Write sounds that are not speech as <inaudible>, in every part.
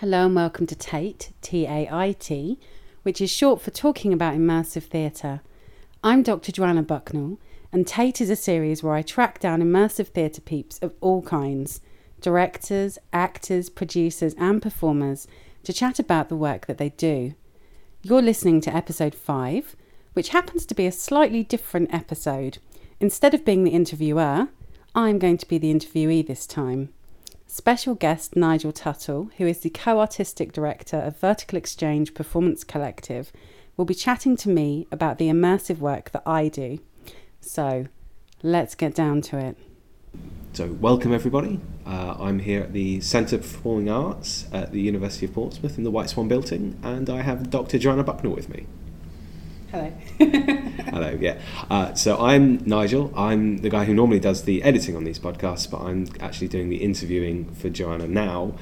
Hello and welcome to TAIT, T A I T, which is short for Talking About Immersive Theatre. I'm Dr. Joanna Bucknall, and TAIT is a series where I track down immersive theatre peeps of all kinds directors, actors, producers, and performers to chat about the work that they do. You're listening to episode 5, which happens to be a slightly different episode. Instead of being the interviewer, I'm going to be the interviewee this time. Special guest Nigel Tuttle, who is the co artistic director of Vertical Exchange Performance Collective, will be chatting to me about the immersive work that I do. So, let's get down to it. So, welcome everybody. Uh, I'm here at the Centre for Performing Arts at the University of Portsmouth in the White Swan building, and I have Dr. Joanna Bucknall with me. Hello. <laughs> Hello, yeah. Uh, so I'm Nigel. I'm the guy who normally does the editing on these podcasts, but I'm actually doing the interviewing for Joanna now.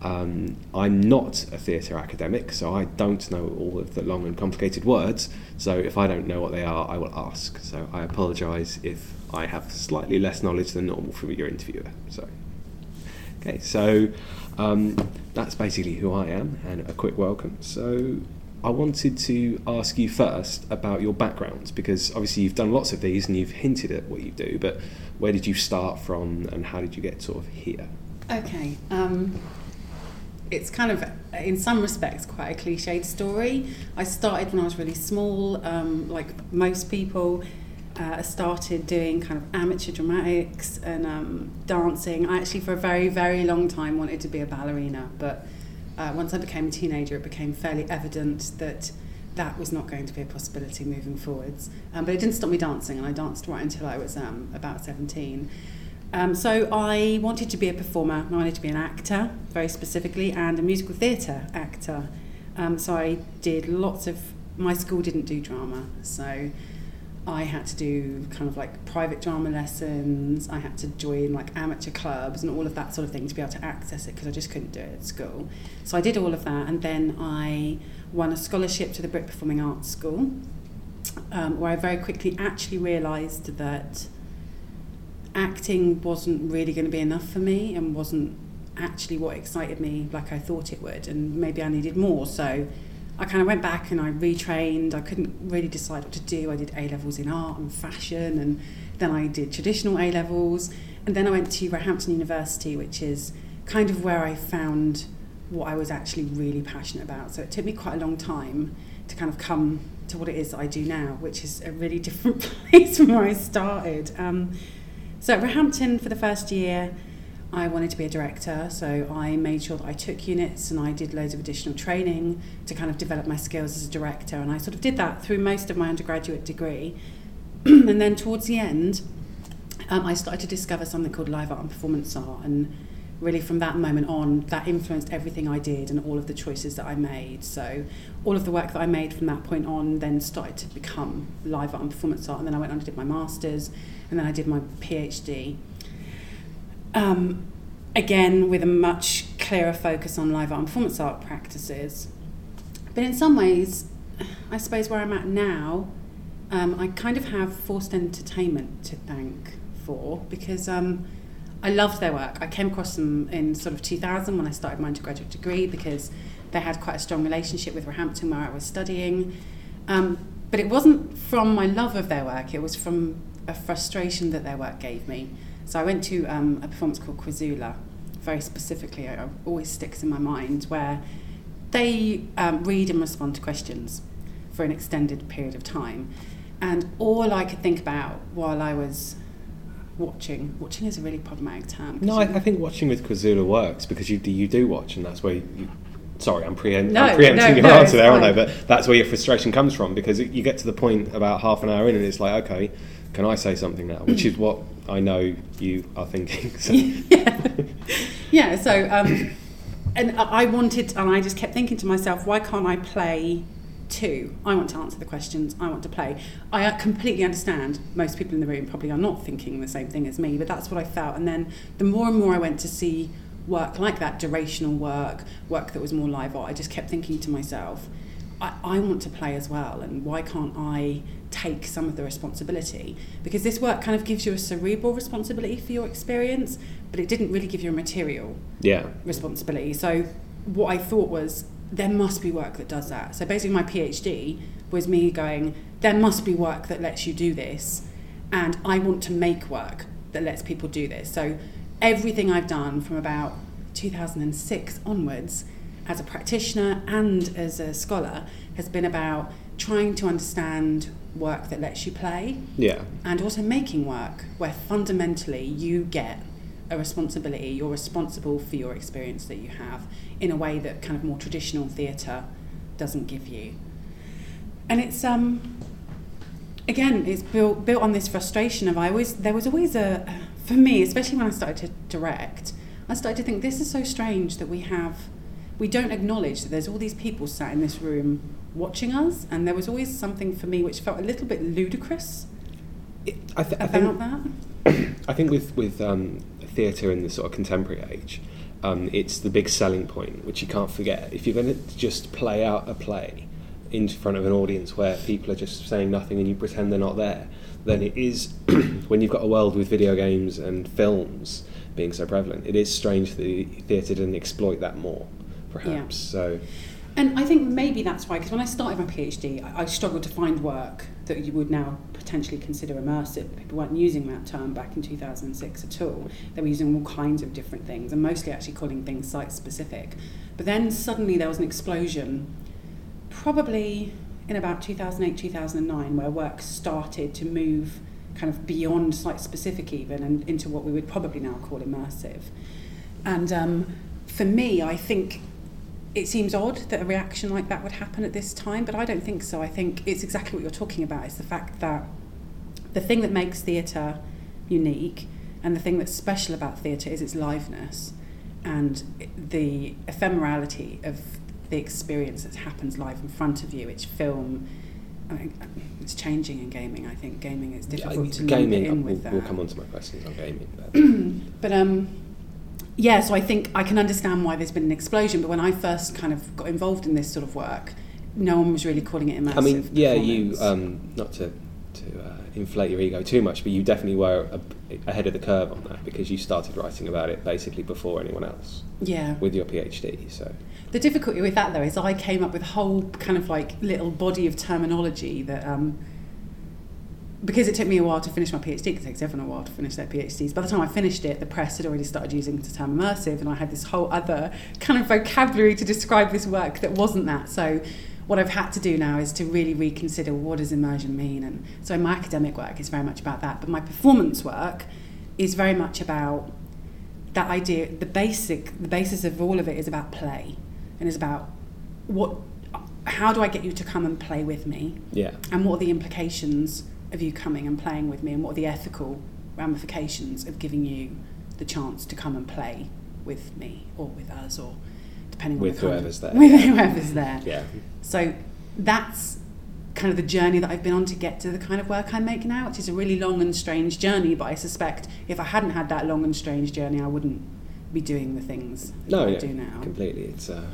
Um, I'm not a theatre academic, so I don't know all of the long and complicated words. So if I don't know what they are, I will ask. So I apologise if I have slightly less knowledge than normal from your interviewer. So, okay, so um, that's basically who I am, and a quick welcome. So I wanted to ask you first about your background because obviously you've done lots of these and you've hinted at what you do, but where did you start from and how did you get sort of here? Okay. Um, it's kind of, in some respects, quite a cliched story. I started when I was really small, um, like most people. Uh, I started doing kind of amateur dramatics and um, dancing. I actually, for a very, very long time, wanted to be a ballerina, but uh, once I became a teenager, it became fairly evident that that was not going to be a possibility moving forwards. Um, but it didn't stop me dancing, and I danced right until I was um, about 17. Um, so I wanted to be a performer, I wanted to be an actor, very specifically, and a musical theatre actor. Um, so I did lots of, my school didn't do drama, so I had to do kind of like private drama lessons. I had to join like amateur clubs and all of that sort of thing to be able to access it because I just couldn't do it at school. So I did all of that, and then I won a scholarship to the Brit Performing Arts School, um, where I very quickly actually realised that acting wasn't really going to be enough for me and wasn't actually what excited me like I thought it would, and maybe I needed more. So I kind of went back and I retrained. I couldn't really decide what to do. I did A levels in art and fashion, and then I did traditional A levels, and then I went to Roehampton University, which is kind of where I found what I was actually really passionate about. So it took me quite a long time to kind of come to what it is that I do now, which is a really <laughs> different place from where I started. Um, so at Roehampton for the first year, I wanted to be a director, so I made sure that I took units and I did loads of additional training to kind of develop my skills as a director. And I sort of did that through most of my undergraduate degree. <clears throat> and then towards the end, um, I started to discover something called live art and performance art. And really from that moment on, that influenced everything I did and all of the choices that I made. So all of the work that I made from that point on then started to become live art and performance art. And then I went on to do my master's and then I did my PhD. Um, again, with a much clearer focus on live art and performance art practices. But in some ways, I suppose where I'm at now, um, I kind of have forced entertainment to thank for because um, I loved their work. I came across them in sort of 2000 when I started my undergraduate degree because they had quite a strong relationship with Roehampton where I was studying. Um, but it wasn't from my love of their work, it was from a frustration that their work gave me. So I went to um, a performance called Quizoola, very specifically, it always sticks in my mind, where they um, read and respond to questions for an extended period of time. And all I could think about while I was watching, watching is a really problematic term. No, I, I, think watching with Quizoola works because you do, you do watch, and that's where you. Sorry, I'm, preempt, no, I'm preempting no, your no, answer there, aren't I? But that's where your frustration comes from because you get to the point about half an hour in, and it's like, okay, can I say something now? Which is what I know you are thinking. So. <laughs> yeah. yeah, so, um, and I wanted, and I just kept thinking to myself, why can't I play too? I want to answer the questions, I want to play. I completely understand most people in the room probably are not thinking the same thing as me, but that's what I felt. And then the more and more I went to see work like that, durational work, work that was more live art, I just kept thinking to myself, I, I want to play as well, and why can't I take some of the responsibility? Because this work kind of gives you a cerebral responsibility for your experience, but it didn't really give you a material Yeah. responsibility. So what I thought was there must be work that does that. So basically, my PhD was me going, there must be work that lets you do this, and I want to make work that lets people do this. So everything I've done from about 2006 onwards, as a practitioner and as a scholar, has been about trying to understand work that lets you play Yeah. and also making work where fundamentally you get a responsibility, you're responsible for your experience that you have in a way that kind of more traditional theatre doesn't give you. And it's um again, it's built built on this frustration of I always there was always a for me, especially when I started to direct, I started to think this is so strange that we have we don't acknowledge that there's all these people sat in this room watching us and there was always something for me which felt a little bit ludicrous It, I, th- I think that. <coughs> I think with with um, theatre in the sort of contemporary age, um, it's the big selling point which you can't forget. If you're going to just play out a play in front of an audience where people are just saying nothing and you pretend they're not there, then it is <coughs> when you've got a world with video games and films being so prevalent. It is strange that the theatre didn't exploit that more, perhaps. So And I think maybe that's why, because when I started my PhD, I, I struggled to find work that you would now potentially consider immersive. People weren't using that term back in 2006 at all. They were using all kinds of different things and mostly actually calling things site specific. But then suddenly there was an explosion, probably in about 2008, 2009, where work started to move kind of beyond site specific even and into what we would probably now call immersive. And um, for me, I think it seems odd that a reaction like that would happen at this time, but I don't think so. I think it's exactly what you're talking about. It's the fact that the thing that makes theatre unique and the thing that's special about theatre is its liveness and the ephemerality of the experience that happens live in front of you. It's film. I mean, it's changing in gaming. I think gaming is difficult to lump it gaming, in we'll, with that. we'll come on to my questions on gaming. But <clears throat> But um, yeah, so I think I can understand why there's been an explosion. But when I first kind of got involved in this sort of work, no one was really calling it immersive. I mean, yeah, you um, not to to uh, inflate your ego too much, but you definitely were a, ahead of the curve on that because you started writing about it basically before anyone else yeah. with your PhD. So The difficulty with that though is I came up with a whole kind of like little body of terminology that um, because it took me a while to finish my PhD, because it takes everyone a while to finish their PhDs. By the time I finished it, the press had already started using the term immersive, and I had this whole other kind of vocabulary to describe this work that wasn't that. So, what I've had to do now is to really reconsider what does immersion mean. And so, my academic work is very much about that, but my performance work is very much about that idea. The basic, the basis of all of it is about play, and is about what. How do I get you to come and play with me? yeah, and what are the implications of you coming and playing with me and what are the ethical ramifications of giving you the chance to come and play with me or with us or depending With on whoever's there. with <laughs> whoever's there yeah, so that's kind of the journey that I've been on to get to the kind of work I make now which is a really long and strange journey but I suspect if I hadn't had that long and strange journey I wouldn't be doing the things no, that I do now completely. It's uh,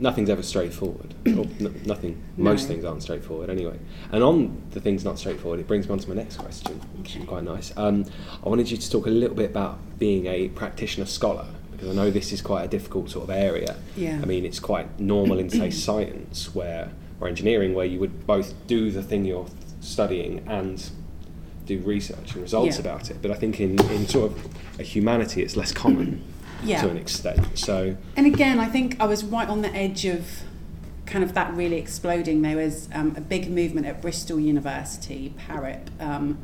nothing's ever straightforward. or n- nothing. Most things aren't straightforward anyway. And on the things not straightforward, it brings me on to my next question, which Okay. is quite nice. Um, I wanted you to talk a little bit about being a practitioner scholar because I know this is quite a difficult sort of area. yeah I mean, it's quite normal in say <clears throat> science where or engineering where you would both do the thing you're studying and do research and results Yeah. about it. But I think in, in sort of a humanity, it's less common yeah to an extent. So And again, I think I was right on the edge of kind of that really exploding. There was um, a big movement at Bristol University, PARIP, um,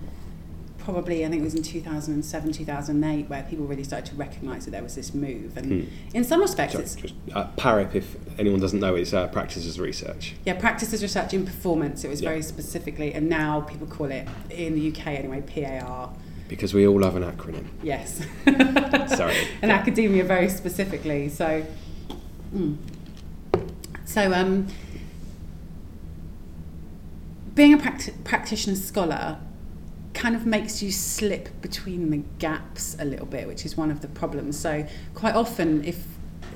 probably, I think it was in 2007, 2008, where people really started to recognise that there was this move. And Hmm. in some respects, Sorry, it's, just, uh, PARIP, if anyone doesn't know, is uh, practice as research. yeah, practices research in performance, it was Yeah. very specifically, and now people call it, in the UK anyway, PAR. Because we all have an acronym. Yes. <laughs> Sorry. <laughs> and academia very specifically. So, mm. so um, being a practi- practitioner scholar kind of makes you slip between the gaps a little bit, which is one of the problems. So quite often, if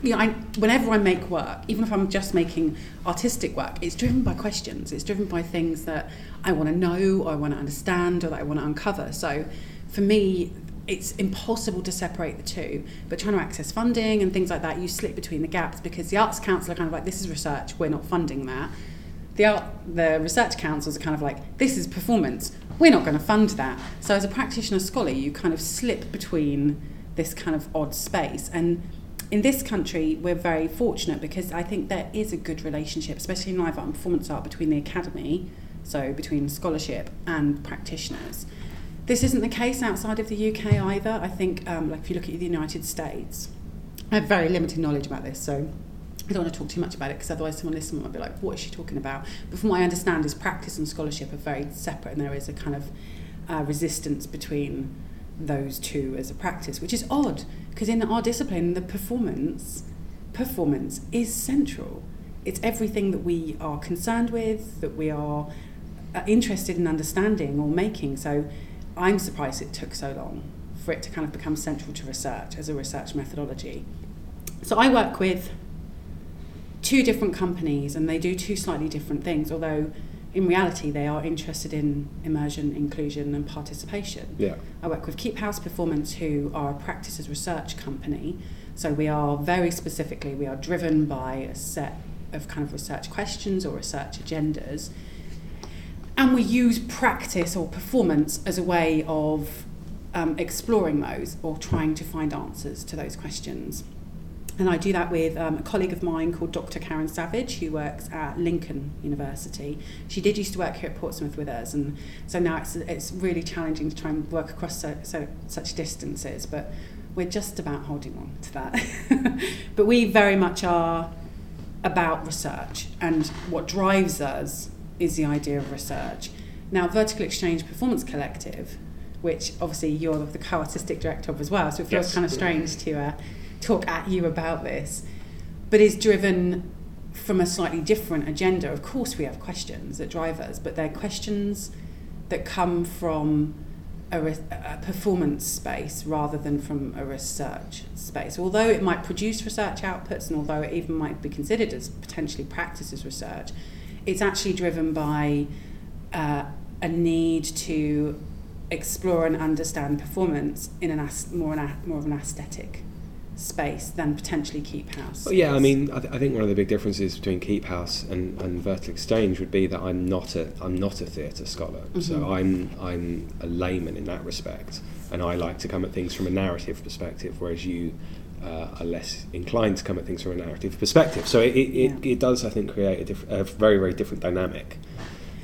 you know, I, whenever I make work, even if I'm just making artistic work, it's driven by questions. It's driven by things that I want to know, or I want to understand, or that I want to uncover. So, for me, it's impossible to separate the two. But trying to access funding and things like that, you slip between the gaps because the Arts Council are kind of like, this is research, we're not funding that. The, art, the research councils are kind of like, this is performance, we're not going to fund that. So as a practitioner scholar, you kind of slip between this kind of odd space. And in this country, we're very fortunate because I think there is a good relationship, especially in live art and performance art, between the academy, so between scholarship and practitioners. This isn't the case outside of the UK either. I think, um, like if you look at the United States, I have very limited knowledge about this, so I don't want to talk too much about it because otherwise someone listening might be like, what is she talking about? But from what I understand is practice and scholarship are very separate and there is a kind of uh, resistance between those two as a practice, which is odd because in our discipline, the performance, performance is central. It's everything that we are concerned with, that we are uh, interested in understanding or making. So I'm surprised it took so long for it to kind of become central to research as a research methodology. So I work with two different companies and they do two slightly different things, although in reality they are interested in immersion, inclusion and participation. Yeah. I work with Keep House Performance who are a practices research company. So we are very specifically we are driven by a set of kind of research questions or research agendas. And we use practice or performance as a way of um, exploring those or trying to find answers to those questions. And I do that with um, a colleague of mine called Dr. Karen Savage, who works at Lincoln University. She did used to work here at Portsmouth with us, and so now it's, it's really challenging to try and work across so, so such distances, but we're just about holding on to that. <laughs> but we very much are about research, and what drives us is the idea of research. Now, Vertical Exchange Performance Collective, which obviously you're the co-artistic director of as well, so it feels Yes. kind of strange to uh, talk at you about this, but is driven from a slightly different agenda. Of course, we have questions that drive us, but they're questions that come from a, re- a performance space rather than from a research space. Although it might produce research outputs, and although it even might be considered as potentially practiced as research, it's actually driven by uh, a need to explore and understand performance in an as- more, an a- more of an aesthetic space than potentially keep house. Well, yeah, I mean, I, th- I think one of the big differences between Keep House and, and Vertical Exchange would be that I'm not a I'm not a theatre scholar, so Mhm. I'm I'm a layman in that respect, and I like to come at things from a narrative perspective, whereas you uh, are less inclined to come at things from a narrative perspective. So it it, it, it does, I think, create a, diff- a very very different dynamic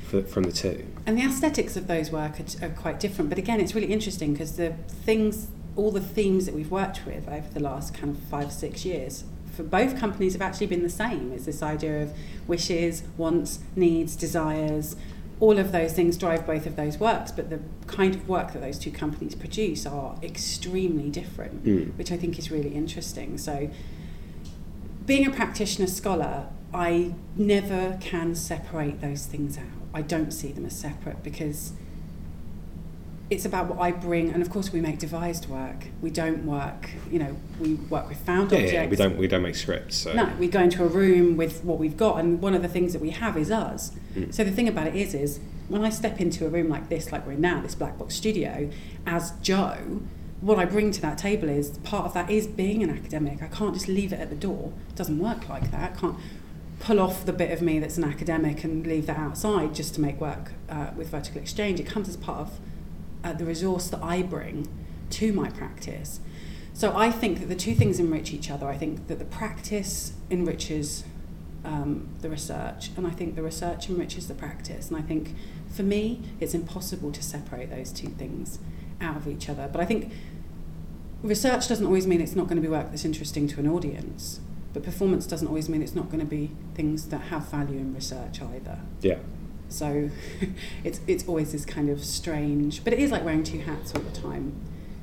for, from the two. And the aesthetics of those work are, are quite different. But again, it's really interesting because the things, all the themes that we've worked with over the last kind of five, six years, for both companies have actually been the same. It's this idea of wishes, wants, needs, desires. All of those things drive both of those works, but the kind of work that those two companies produce are extremely different, Mm. which I think is really interesting. So, being a practitioner scholar, I never can separate those things out. I don't see them as separate because it's about what I bring, and of course we make devised work. We don't work, you know, we work with found Yeah, objects. yeah, we don't we don't make scripts. So. No, we go into a room with what we've got, and one of the things that we have is us. Mm. So the thing about it is, is when I step into a room like this, like we're in now, this black box studio, as Joe, what I bring to that table is part of that is being an academic. I can't just leave it at the door. It doesn't work like that. I can't pull off the bit of me that's an academic and leave that outside just to make work uh, with vertical exchange. It comes as part of uh, the resource that I bring to my practice. So I think that the two things enrich each other. I think that the practice enriches um, the research, and I think the research enriches the practice. And I think for me, it's impossible to separate those two things out of each other. But I think research doesn't always mean it's not going to be work that's interesting to an audience. But performance doesn't always mean it's not going to be things that have value in research either. Yeah. So <laughs> it's it's always this kind of strange, but it is like wearing two hats all the time.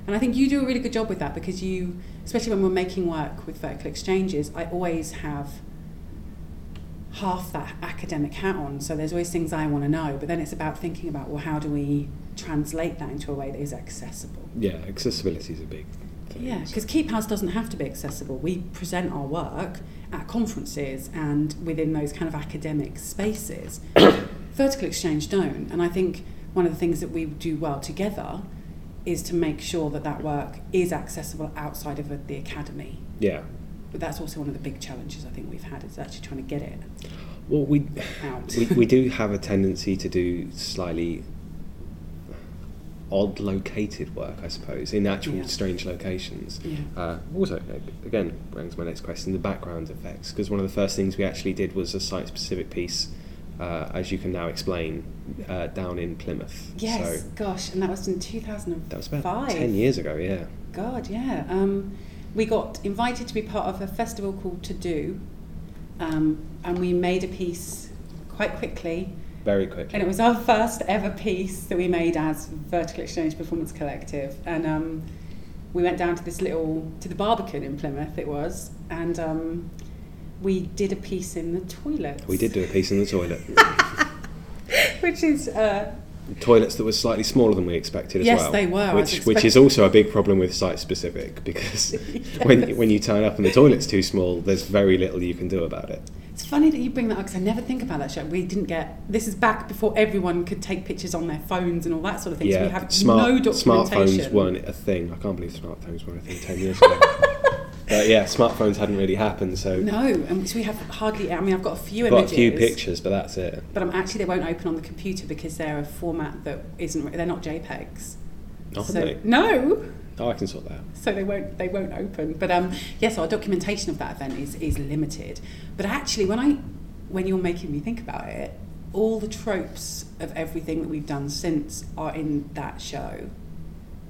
And I think you do a really good job with that because you, especially when we're making work with vertical exchanges, I always have half that academic hat on. So there's always things I want to know, but then it's about thinking about well, how do we translate that into a way that is accessible? Yeah, accessibility is a big thing. Yeah, because Keep House doesn't have to be accessible. We present our work at conferences and within those kind of academic spaces. <coughs> Vertical Exchange don't. And I think one of the things that we do well together is to make sure that that work is accessible outside of the academy. Yeah. But that's also one of the big challenges I think we've had is actually trying to get it Well, we out. we, we do <laughs> have a tendency to do slightly odd located work, I suppose, in actual Yeah. strange locations. Yeah. Uh, also, again, brings my next question: the background effects. Because one of the first things we actually did was a site-specific piece, uh, as you can now explain, uh, down in Plymouth. Yes, So gosh, and that was in 2005. that was about ten years ago. Yeah. God, yeah. Um, we got invited to be part of a festival called To Do, um, and we made a piece quite quickly. Very quickly. And it was our first ever piece that we made as Vertical Exchange Performance Collective. And um, we went down to this little, to the Barbican in Plymouth, it was, and um, we did a piece in the toilet. we did do a piece in the toilet. <laughs> Which is, uh, Toilets that were slightly smaller than we expected as Yes, well. they were. Which, which is also a big problem with site specific because <laughs> when, when you turn up and the toilet's too small, there's very little you can do about it. It's funny that you bring that up because I never think about that show. We didn't get this is back before everyone could take pictures on their phones and all that sort of thing. so we have smart, no documentation. smartphones weren't a thing. I can't believe smartphones weren't a thing 10 years ago. <laughs> but yeah, smartphones hadn't really happened, so No, and so we have hardly. I mean, I've got a few got images. a few pictures, but that's it. but I'm actually they won't open on the computer because they're a format that isn't. They're not JPEGs. Oh, so, they? No, Oh, I can sort that out. so they won't. They won't open. But um, yes, our documentation of that event is is limited. But actually, when I when you're making me think about it, all the tropes of everything that we've done since are in that show.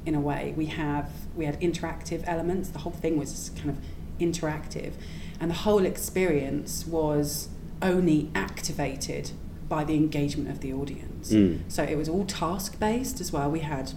In a way, we have we had interactive elements. The whole thing was kind of interactive, and the whole experience was only activated by the engagement of the audience. Mm. So it was all task based as well. We had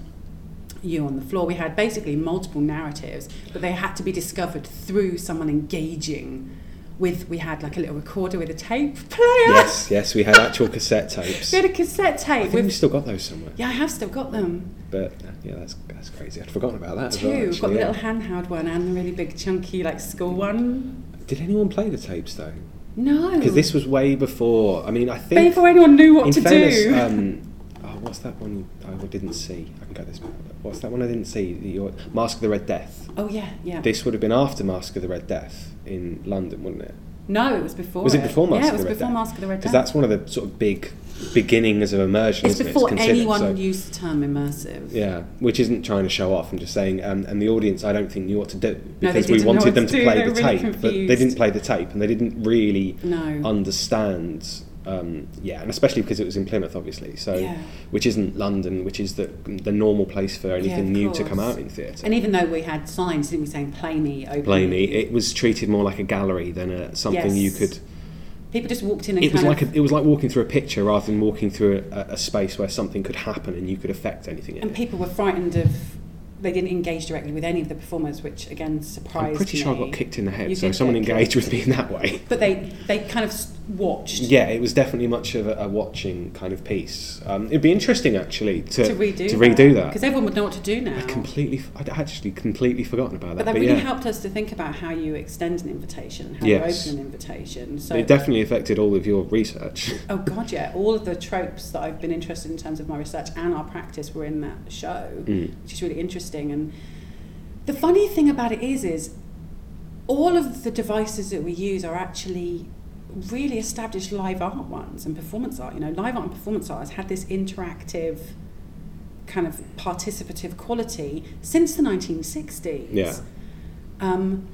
you on the floor. We had basically multiple narratives, but they had to be discovered through someone engaging with. We had like a little recorder with a tape player. Yes, yes, we had actual cassette tapes. We had a cassette tape. I think we've still got those somewhere. Yeah, I have still got them. But uh, yeah, that's that's crazy. I'd forgotten about that as Two. well. We've got Actually, the yeah. little handheld one and the really big chunky like school one. Did anyone play the tapes though? No. Because this was way before. I mean, I think before anyone knew what to fairness, do. Um, <laughs> oh, what's that one I didn't see? I can go this. What's that one I didn't see? Your, Mask of the Red Death. oh yeah, yeah. This would have been after Mask of the Red Death in London, wasn't it? no, it was before. Was it before Mask Yeah, it was Red before Death? Mask of the Red Because that's one of the sort of big beginnings of immersion, It's isn't before it? It's anyone so- used the term immersive. Yeah, which isn't trying to show off. I'm just saying, um, and the audience, I don't think knew what to do because we wanted them to to play the really tape, but they didn't play the tape, and they didn't really No. understand. Um, yeah, and especially because it was in Plymouth, obviously. So, Yeah. which isn't London, which is the the normal place for anything of new to come out in theatre. And even though we had signs, didn't we, saying "Play me, open Blaney, it was treated more like a gallery than a, something you could. People just walked in and It was like a, it was like walking through a picture rather than walking through a, a space where something could happen and you could affect anything in and it. people were frightened of. They didn't engage directly with any of the performers, which again surprised me. I'm pretty sure I got kicked in the head, You so someone engaged kicked. with me in that way. But they they kind of watched Yeah, it was definitely much of a, a watching kind of piece. Um, it'd be interesting actually to, to redo to redo that. because everyone would know what to do now. I completely, I'd actually completely forgotten about that. but that but really yeah, helped us to think about how you extend an invitation, how Yes. you open an invitation. So it definitely affected all of your research. <laughs> Oh God, yeah! All of the tropes that I've been interested in terms of my research and our practice were in that show, Mm. which is really interesting. And the funny thing about it is, is all of the devices that we use are actually really established live art ones and performance art. You know, live art and performance art has had this interactive kind of participative quality since the 1960s. Yeah. Um,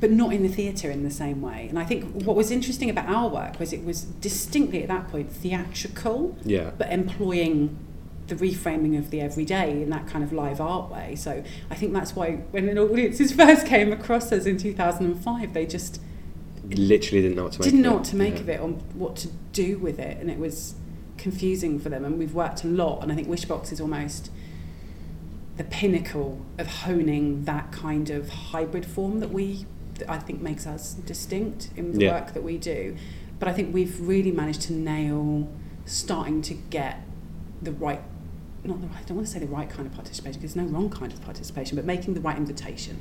but not in the theatre in the same way. And I think what was interesting about our work was it was distinctly at that point theatrical, Yeah, but employing the reframing of the everyday in that kind of live art way. So I think that's why when an audiences <laughs> first came across us in 2005, they just literally didn't know what to make. didn't of know it. what to make Yeah. of it or what to do with it, and it was confusing for them. And we've worked a lot, and I think Wishbox is almost the pinnacle of honing that kind of hybrid form that we, that I think, makes us distinct in the Yeah. work that we do. But I think we've really managed to nail starting to get the right. Not the right, I don't want to say the right kind of participation because there's no wrong kind of participation, but making the right invitation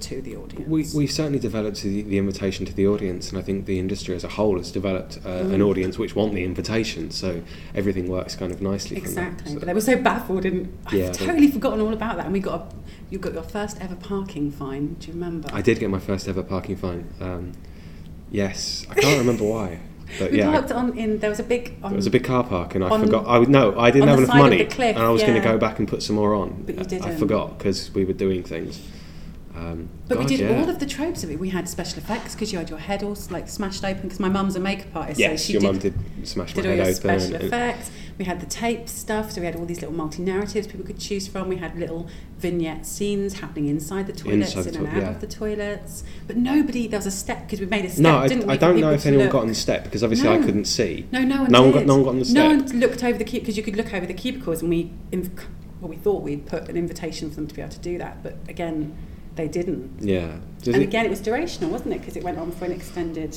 to the audience. We, we've certainly developed the, the invitation to the audience, and I think the industry as a whole has developed uh, an Mm. audience which want the invitation, so everything works kind of nicely. from that, Exactly, so- but they were so baffled, and Yeah, I've totally forgotten all about that. And we got a, you got your first ever parking fine. Do you remember? I did get my first ever parking fine. Um, yes, I can't remember why, but <laughs> we yeah, parked on in. There was a big. On, It was a big car park, and I on- forgot. I would no, I didn't have enough money, cliff, and I was going to go back and put some more on. But you I- I didn't. forgot because we were doing things. Um, But we did yeah. all of the tropes of it. We had special effects because you had your head all like smashed open. Because my mum's a makeup artist, Yes, so she your did, mum did smash did my all head your open. special and- effects. We had the tape stuff, so we had all these little multi narratives people could choose from. We had little vignette scenes happening inside the toilets, Inside the in and out yeah. of the toilets. But nobody, there was a step because we made a step, no, I, didn't we? I don't know if anyone look. got on the step because obviously I couldn't see. No, no one No one got- no one got on the step. No one looked over the cube because you could look over the cubicles, and we, well, we thought we'd put an invitation for them to be able to do that, but again, they didn't. Yeah. Does and it- again, it was durational, wasn't it? Because it went on for an extended.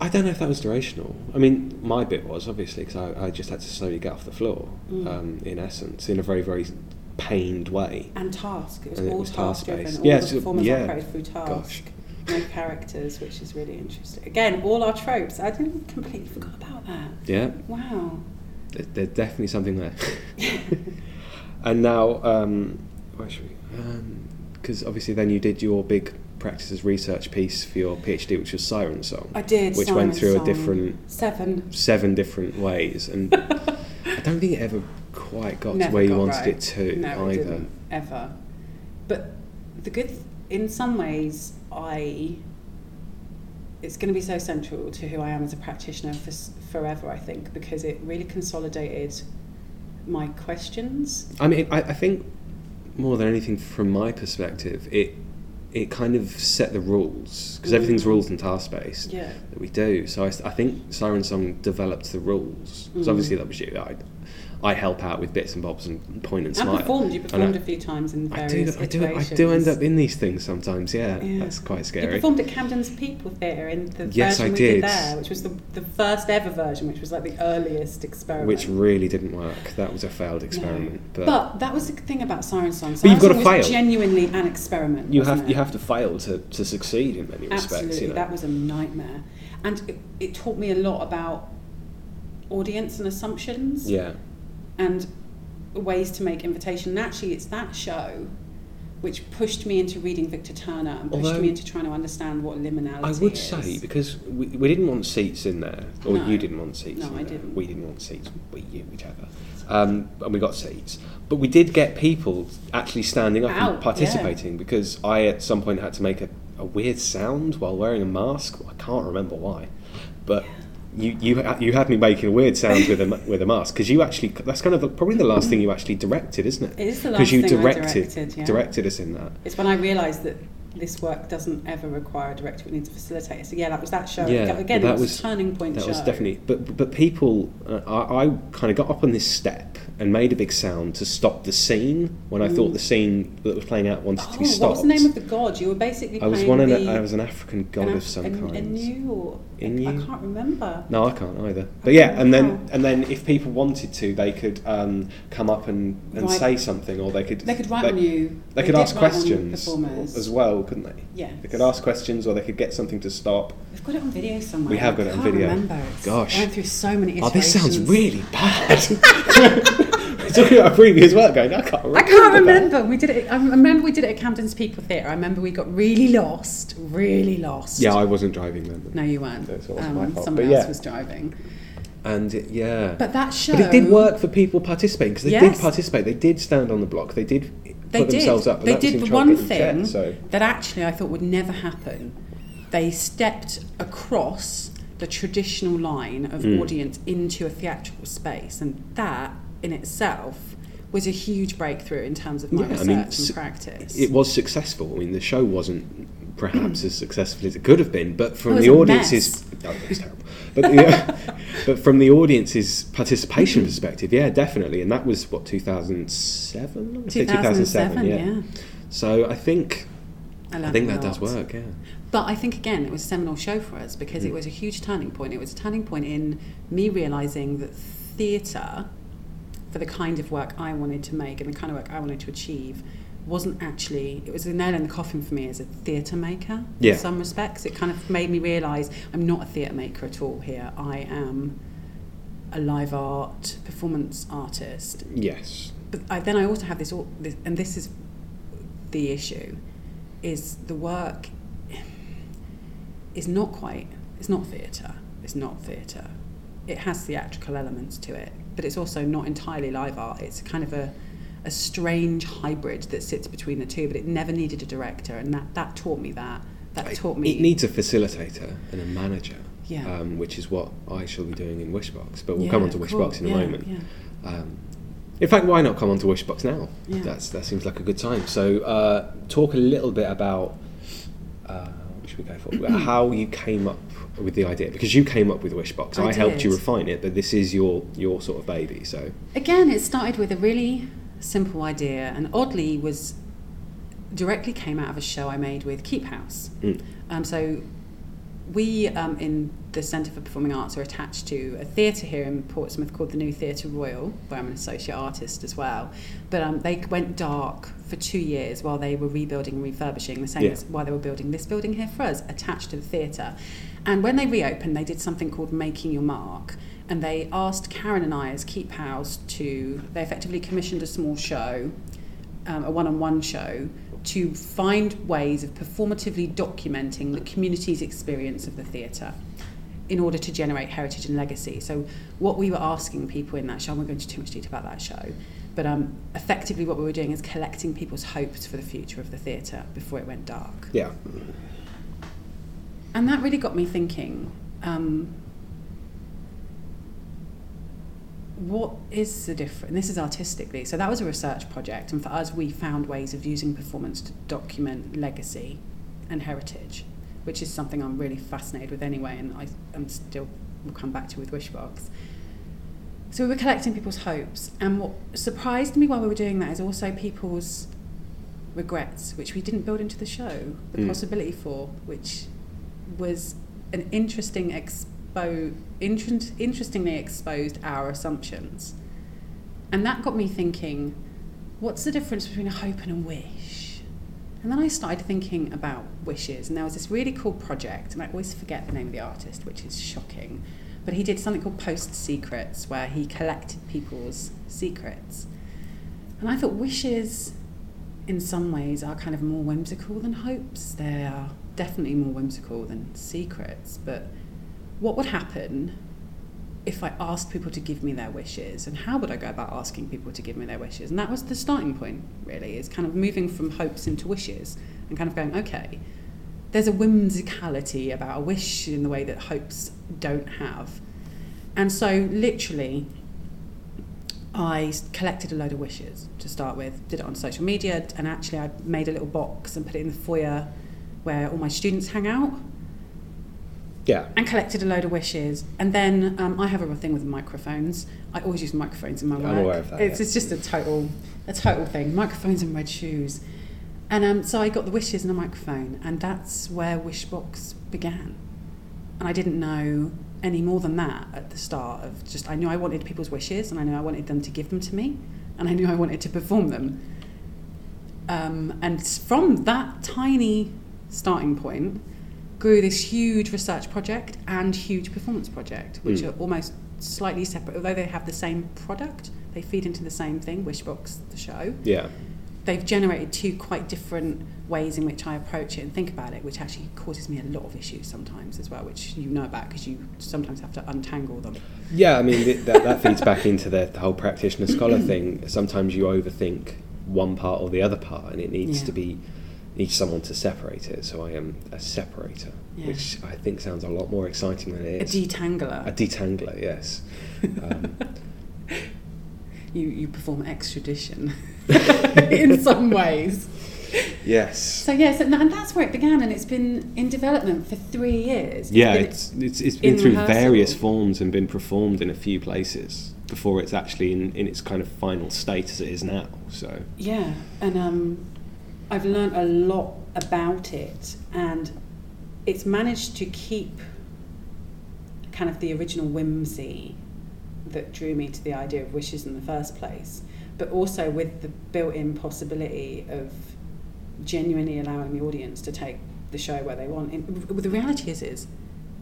I don't know if that was durational. I mean, my bit was obviously because I, I just had to slowly get off the floor. Mm. Um, in essence, in a very very pained way. And task. It was And all task driven. All Yeah, the so- performance yeah. operated through task. Gosh. No characters, which is really interesting. Again, all our tropes. I didn't completely forgot about that. Yeah. Wow. There- There's definitely something there. <laughs> and now, um, where should we? Because obviously, then you did your big practices research piece for your PhD, which was Siren Song, I did. which Simon went through Song. a different seven. seven different ways, and <laughs> I don't think it ever quite got Never to where you wanted right. it to no, it either. didn't ever. But the good, in some ways, I. It's going to be so central to who I am as a practitioner for s- forever. I think because it really consolidated my questions. I mean, I, I think more than anything, from my perspective, it it kind of set the rules because everything's Mm. rules and task based Yeah. that we do. So I, I think Siren Song developed the rules because Mm. obviously that was you. I, I help out with bits and bobs and point and And smile. performed. You And performed I- a few times in I do, various I do, I do end up in these things sometimes. Yeah, Yeah. that's quite scary. You scary. performed at Camden's People Theatre in the Yes, version I we did. did there, which was the, the first ever version, which was like the earliest experiment. Which really didn't work. That was a failed experiment. No. But, that was the thing about Siren Song. But you've Siren gotta was fail. genuinely an experiment. you wasn't have it? you have to fail to, to succeed in many respects. Absolutely, You know? that was a nightmare, and it, it taught me a lot about audience and assumptions. yeah. And ways to make invitation. And actually, it's that show which pushed me into reading Victor Turner and pushed Although- me into trying to understand what liminality I would is. say because we, we didn't want seats in there, or No. you didn't want seats. No, I there. didn't. We didn't want seats. We, you, whichever. Um, and we got seats, but we did get people actually standing up Out, and participating because I at some point had to make a, a weird sound while wearing a mask. I can't remember why, but. You, you, you had me making weird sounds with a <laughs> with a mask because you actually that's kind of the, probably the last thing you actually directed isn't it It is the because last you thing I directed directed, yeah. directed us in that It's when I realised that this work doesn't ever require a director; it needs a facilitator. So yeah, that was that show. Yeah, Again, that it was, was- a turning point That show. was definitely, but but people, uh, I, I kind of got up on this step and made a big sound to stop the scene when I thought the scene that was playing out wanted Mm. Oh, to be stopped. what was the name of the god? You were basically I was one, the, an, I was an African god an of some an- kind. Enu or Inu? I can't remember. No, I can't either. But yeah, and then and then if people wanted to, they could um, come up and, and say something, or they could They could write they, on you. They could ask questions as well, couldn't they? Yeah. They could ask questions, or they could get something to stop. We've got it on video somewhere. We have got I it on video. Remember. It's Gosh. I went through so many Oh, this sounds really bad. <laughs> We're talking about previous work, going. I can't remember. I can't that." remember. We did it. I remember we did it at Camden's People Theatre. I remember we got really lost, really lost. Yeah, I wasn't driving then. No, you weren't. That's also my fault, Someone but else yeah. was driving. And it, yeah, But that show. But it did work for people participating because they Yes. did participate. They did stand on the block. They did They put did. themselves up. they that did the one thing checked, so that actually I thought would never happen. They stepped across the traditional line of Mm. audience into a theatrical space, and that in itself was a huge breakthrough in terms of my Yeah, I research mean, and s- practice. it was successful. I mean, the show wasn't perhaps <clears throat> as successful as it could have been, but from the audience's oh, was terrible. But the, <laughs> but from the audience's participation perspective, yeah, definitely. And that was what 2007. I say 2007, yeah. So I think I, I think that does work. Yeah. But I think again, it was a seminal show for us because Mm. it was a huge turning point. It was a turning point in me realizing that theatre, for the kind of work I wanted to make and the kind of work I wanted to achieve, wasn't actually it was a nail in the coffin for me as a theatre maker Yeah. in some respects. It kind of made me realise i'm not a theatre maker at all here. I am a live art performance artist. Yes. but I, then i also have this, this and this is the issue is the work is not quite it's not theatre. It's not theatre. It has theatrical elements to it but it's also not entirely live art it's kind of a a strange hybrid that sits between the two but it never needed a director and that that taught me that that taught me It needs a facilitator and a manager, Yeah. um, which is what I shall be doing in Wishbox. But we'll come on to. Wishbox in a Yeah, moment. yeah. Um, in fact, why not come on to Wishbox now? Yeah. That's, that seems like a good time. So, uh, talk a little bit about uh, what should we go for? <clears throat> How you came up with the idea because you came up with Wishbox. I, I helped you refine it, but this is your your sort of baby. So, Again, it started with a really simple idea, and oddly was directly came out of a show I made with Keep House. mm, Um, so we um, in the Centre for Performing Arts are attached to a theatre here in Portsmouth called the New Theatre Royal, where I'm an associate artist as well. But um, they went dark for two years while they were rebuilding and refurbishing, the same Yeah. as while they were building this building here for us, attached to the theatre. And when they reopened, they did something called Making Your Mark. And they asked Karen and I as Keep House to, they effectively commissioned a small show um, a one-on-one show to find ways of performatively documenting the community's experience of the theatre in order to generate heritage and legacy. So what we were asking people in that show, I won't go into too much detail about that show, but um, effectively what we were doing is collecting people's hopes for the future of the theatre before it went dark. yeah, And that really got me thinking, um, what is the difference? This is artistically. So that was a research project, and for us, we found ways of using performance to document legacy and heritage, which is something I'm really fascinated with anyway, and I, I'm still will come back to with Wishbox. So we were collecting people's hopes, and what surprised me while we were doing that is also people's regrets, which we didn't build into the show, the Mm. possibility for, which was an interesting expo inter- interestingly exposed our assumptions. And that got me thinking, what's the difference between a hope and a wish? And then I started thinking about wishes, and there was this really cool project, and I always forget the name of the artist, which is shocking. But he did something called Post Secrets, where he collected people's secrets. And I thought wishes, in some ways, are kind of more whimsical than hopes. They are definitely more whimsical than secrets. But what would happen if I asked people to give me their wishes? And how would I go about asking people to give me their wishes? And that was the starting point, really, is kind of moving from hopes into wishes and kind of going, okay, there's a whimsicality about a wish in the way that hopes don't have. And so, literally, I collected a load of wishes to start with, did it on social media, and actually, I made a little box and put it in the foyer where all my students hang out yeah, and collected a load of wishes. And then um, I have a thing with microphones. I always use microphones in my I'm work. aware of that, It's, yeah. it's just a total, a total thing. Microphones and red shoes. And um, so I got the wishes and a microphone, and that's where Wishbox began. And I didn't know any more than that at the start of just I knew I wanted people's wishes, and I knew I wanted them to give them to me, and I knew I wanted to perform them. Um, and from that tiny starting point, grew this huge research project and huge performance project, which Mm. are almost slightly separate, although they have the same product. They feed into the same thing, Wishbox, the show. yeah, They've generated two quite different ways in which I approach it and think about it, which actually causes me a lot of issues sometimes as well, which you know about because you sometimes have to untangle them. yeah. I mean, th- that, that feeds back into the, the whole practitioner scholar <clears throat> thing. Sometimes you overthink one part or the other part, and it needs Yeah. to be needs someone to separate it. So I am a separator, Yeah. which I think sounds a lot more exciting than it A detangler. A detangler, yes. Um, <laughs> you, you perform extradition <laughs> in some ways. yes. So yes, and and that's where it began, and it's been in development for three years. Yeah, been- it's it's, it's been through rehearsal. various forms and been performed in a few places before it's actually in, in its kind of final state as it is now. So Yeah, and um, I've learned a lot about it, and it's managed to keep kind of the original whimsy that drew me to the idea of wishes in the first place, but also with the built-in possibility of genuinely allowing the audience to take the show where they want. In, the reality is, is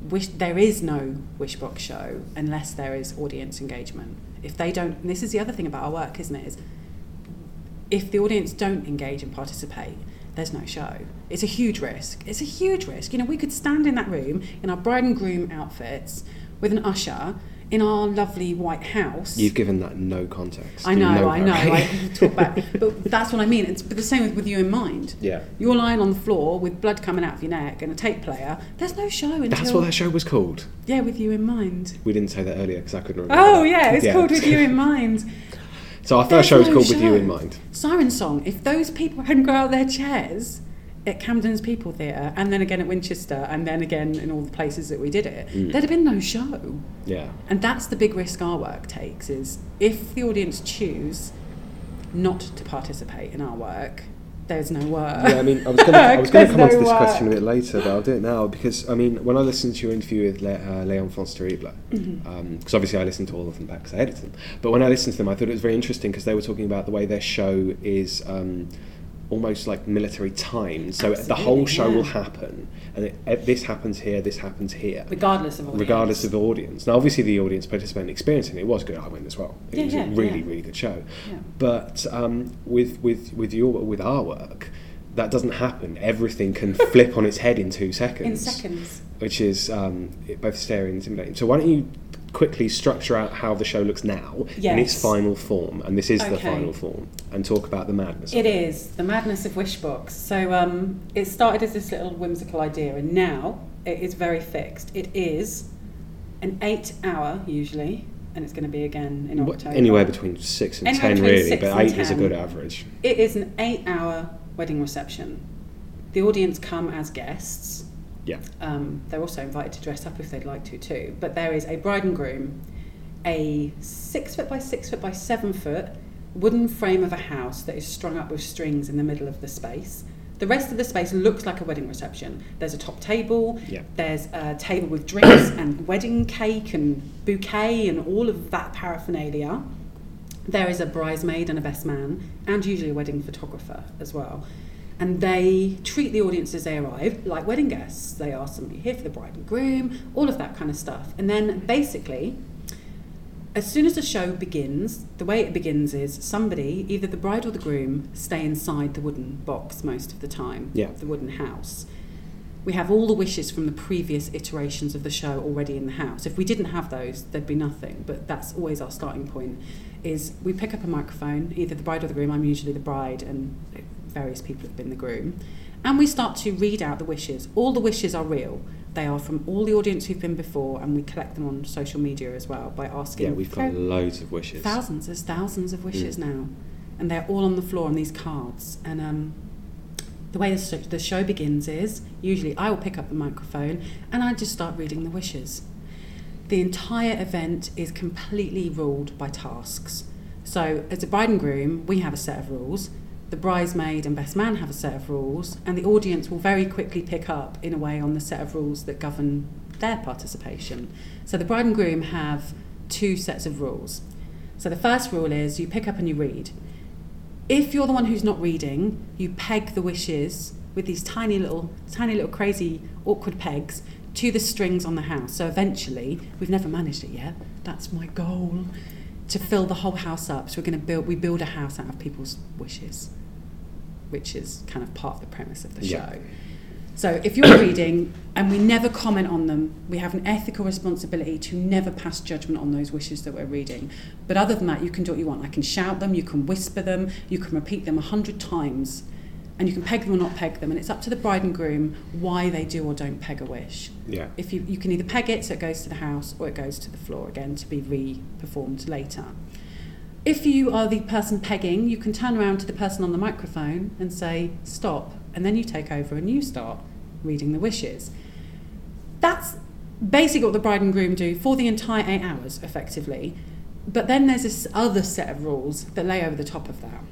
wish, there is no wish Wishbox show unless there is audience engagement. If they don't, this is the other thing about our work, isn't it? Is if the audience don't engage and participate, there's no show. It's a huge risk. It's a huge risk. You know, we could stand in that room in our bride and groom outfits with an usher in our lovely white house. You've given that no context. I You know, I know. right? I talk about, but that's what I mean. It's but the same with, with you in mind. yeah. You're lying on the floor with blood coming out of your neck and a tape player. There's no show until That's what that show was called. yeah, with you in mind. We didn't say that earlier because I couldn't remember. Oh that. yeah, it's called with you <laughs> in mind. So our first show was no called With You in Mind. Siren Song. If those people hadn't got out of their chairs at Camden's People Theatre, and then again at Winchester, and then again in all the places that we did it, Mm. there'd have been no show. Yeah. And that's the big risk our work takes is if the audience choose not to participate in our work, there's no work. Yeah, I mean, I was going to I was <laughs> going There's to come on to this work. question a bit later, but I'll do it now because I mean, when I listened to your interview with Le, uh, Les Enfants Terribles, because obviously I listened to all of them back because I edited them, but when I listened to them, I thought it was very interesting because they were talking about the way their show is. Um, Almost like military time. so the whole show yeah. will happen, and it, eh, this happens here, this happens here, regardless of audience. regardless of the audience. Now, obviously, the audience participating and experiencing it was good. I went as well. It Yeah, was yeah, a really, really good show. Yeah. But um, with with with your with our work, that doesn't happen. Everything can <laughs> flip on its head in two seconds. In seconds. Which is um, both scary and intimidating. So why don't you quickly structure out how the show looks now in its final form, and this is the final form, and talk about the madness. It is the madness of Wishbox. So um, it started as this little whimsical idea, and now it is very fixed. It is an eight-hour usually, and it's going to be again in October. Anywhere between six and Anywhere ten, really, but eight is a good average. It is an eight-hour wedding reception. The audience come as guests. Yeah. Um, they're also invited to dress up if they'd like to too. But there is a bride and groom, a six foot by six foot by seven foot wooden frame of a house that is strung up with strings in the middle of the space. The rest of the space looks like a wedding reception. There's a top table, Yeah. there's a table with drinks <coughs> and wedding cake and bouquet and all of that paraphernalia. There is a bridesmaid and a best man, and usually a wedding photographer as well. And they treat the audience as they arrive like wedding guests. They Are you here for the bride and groom? All of that kind of stuff. And then basically, as soon as the show begins, the way it begins is somebody, either the bride or the groom, stay inside the wooden box most of the time, Yeah. the wooden house. We have all the wishes from the previous iterations of the show already in the house. If we didn't have those, there'd be nothing. But that's always our starting point. Is we pick up a microphone, either the bride or the groom. I'm usually the bride, and various people have been the groom, and we start to read out the wishes. All the wishes are real. They are from all the audience who've been before, and we collect them on social media as well by asking. Yeah, we've got loads of wishes. Thousands, there's thousands of wishes Mm. now, and they're all on the floor on these cards. And um, the way the show begins is usually I will pick up the microphone and I just start reading the wishes. The entire event is completely ruled by tasks. So, as a bride and groom, we have a set of rules. The bridesmaid and best man have a set of rules, and the audience will very quickly pick up, in a way, on the set of rules that govern their participation. So, the bride and groom have two sets of rules. So, the first rule is you pick up and you read. If you're the one who's not reading, you peg the wishes with these tiny little, tiny little crazy, awkward pegs to the strings on the house. So eventually, we've never managed it yet. That's my goal to fill the whole house up. So we're going to build, we build a house out of people's wishes, which is kind of part of the premise of the Yeah. show. So if you're <coughs> reading and we never comment on them, we have an ethical responsibility to never pass judgment on those wishes that we're reading. But other than that, you can do what you want. I can shout them, you can whisper them, you can repeat them a hundred times, and you can peg them or not peg them. And it's up to the bride and groom why they do or don't peg a wish. Yeah. If you, you can either peg it so it goes to the house or it goes to the floor again to be re-performed later. If you are the person pegging, you can turn around to the person on the microphone and say, stop, and then you take over and you start reading the wishes. That's basically what the bride and groom do for the entire eight hours, effectively. But then there's this other set of rules that lay over the top of that,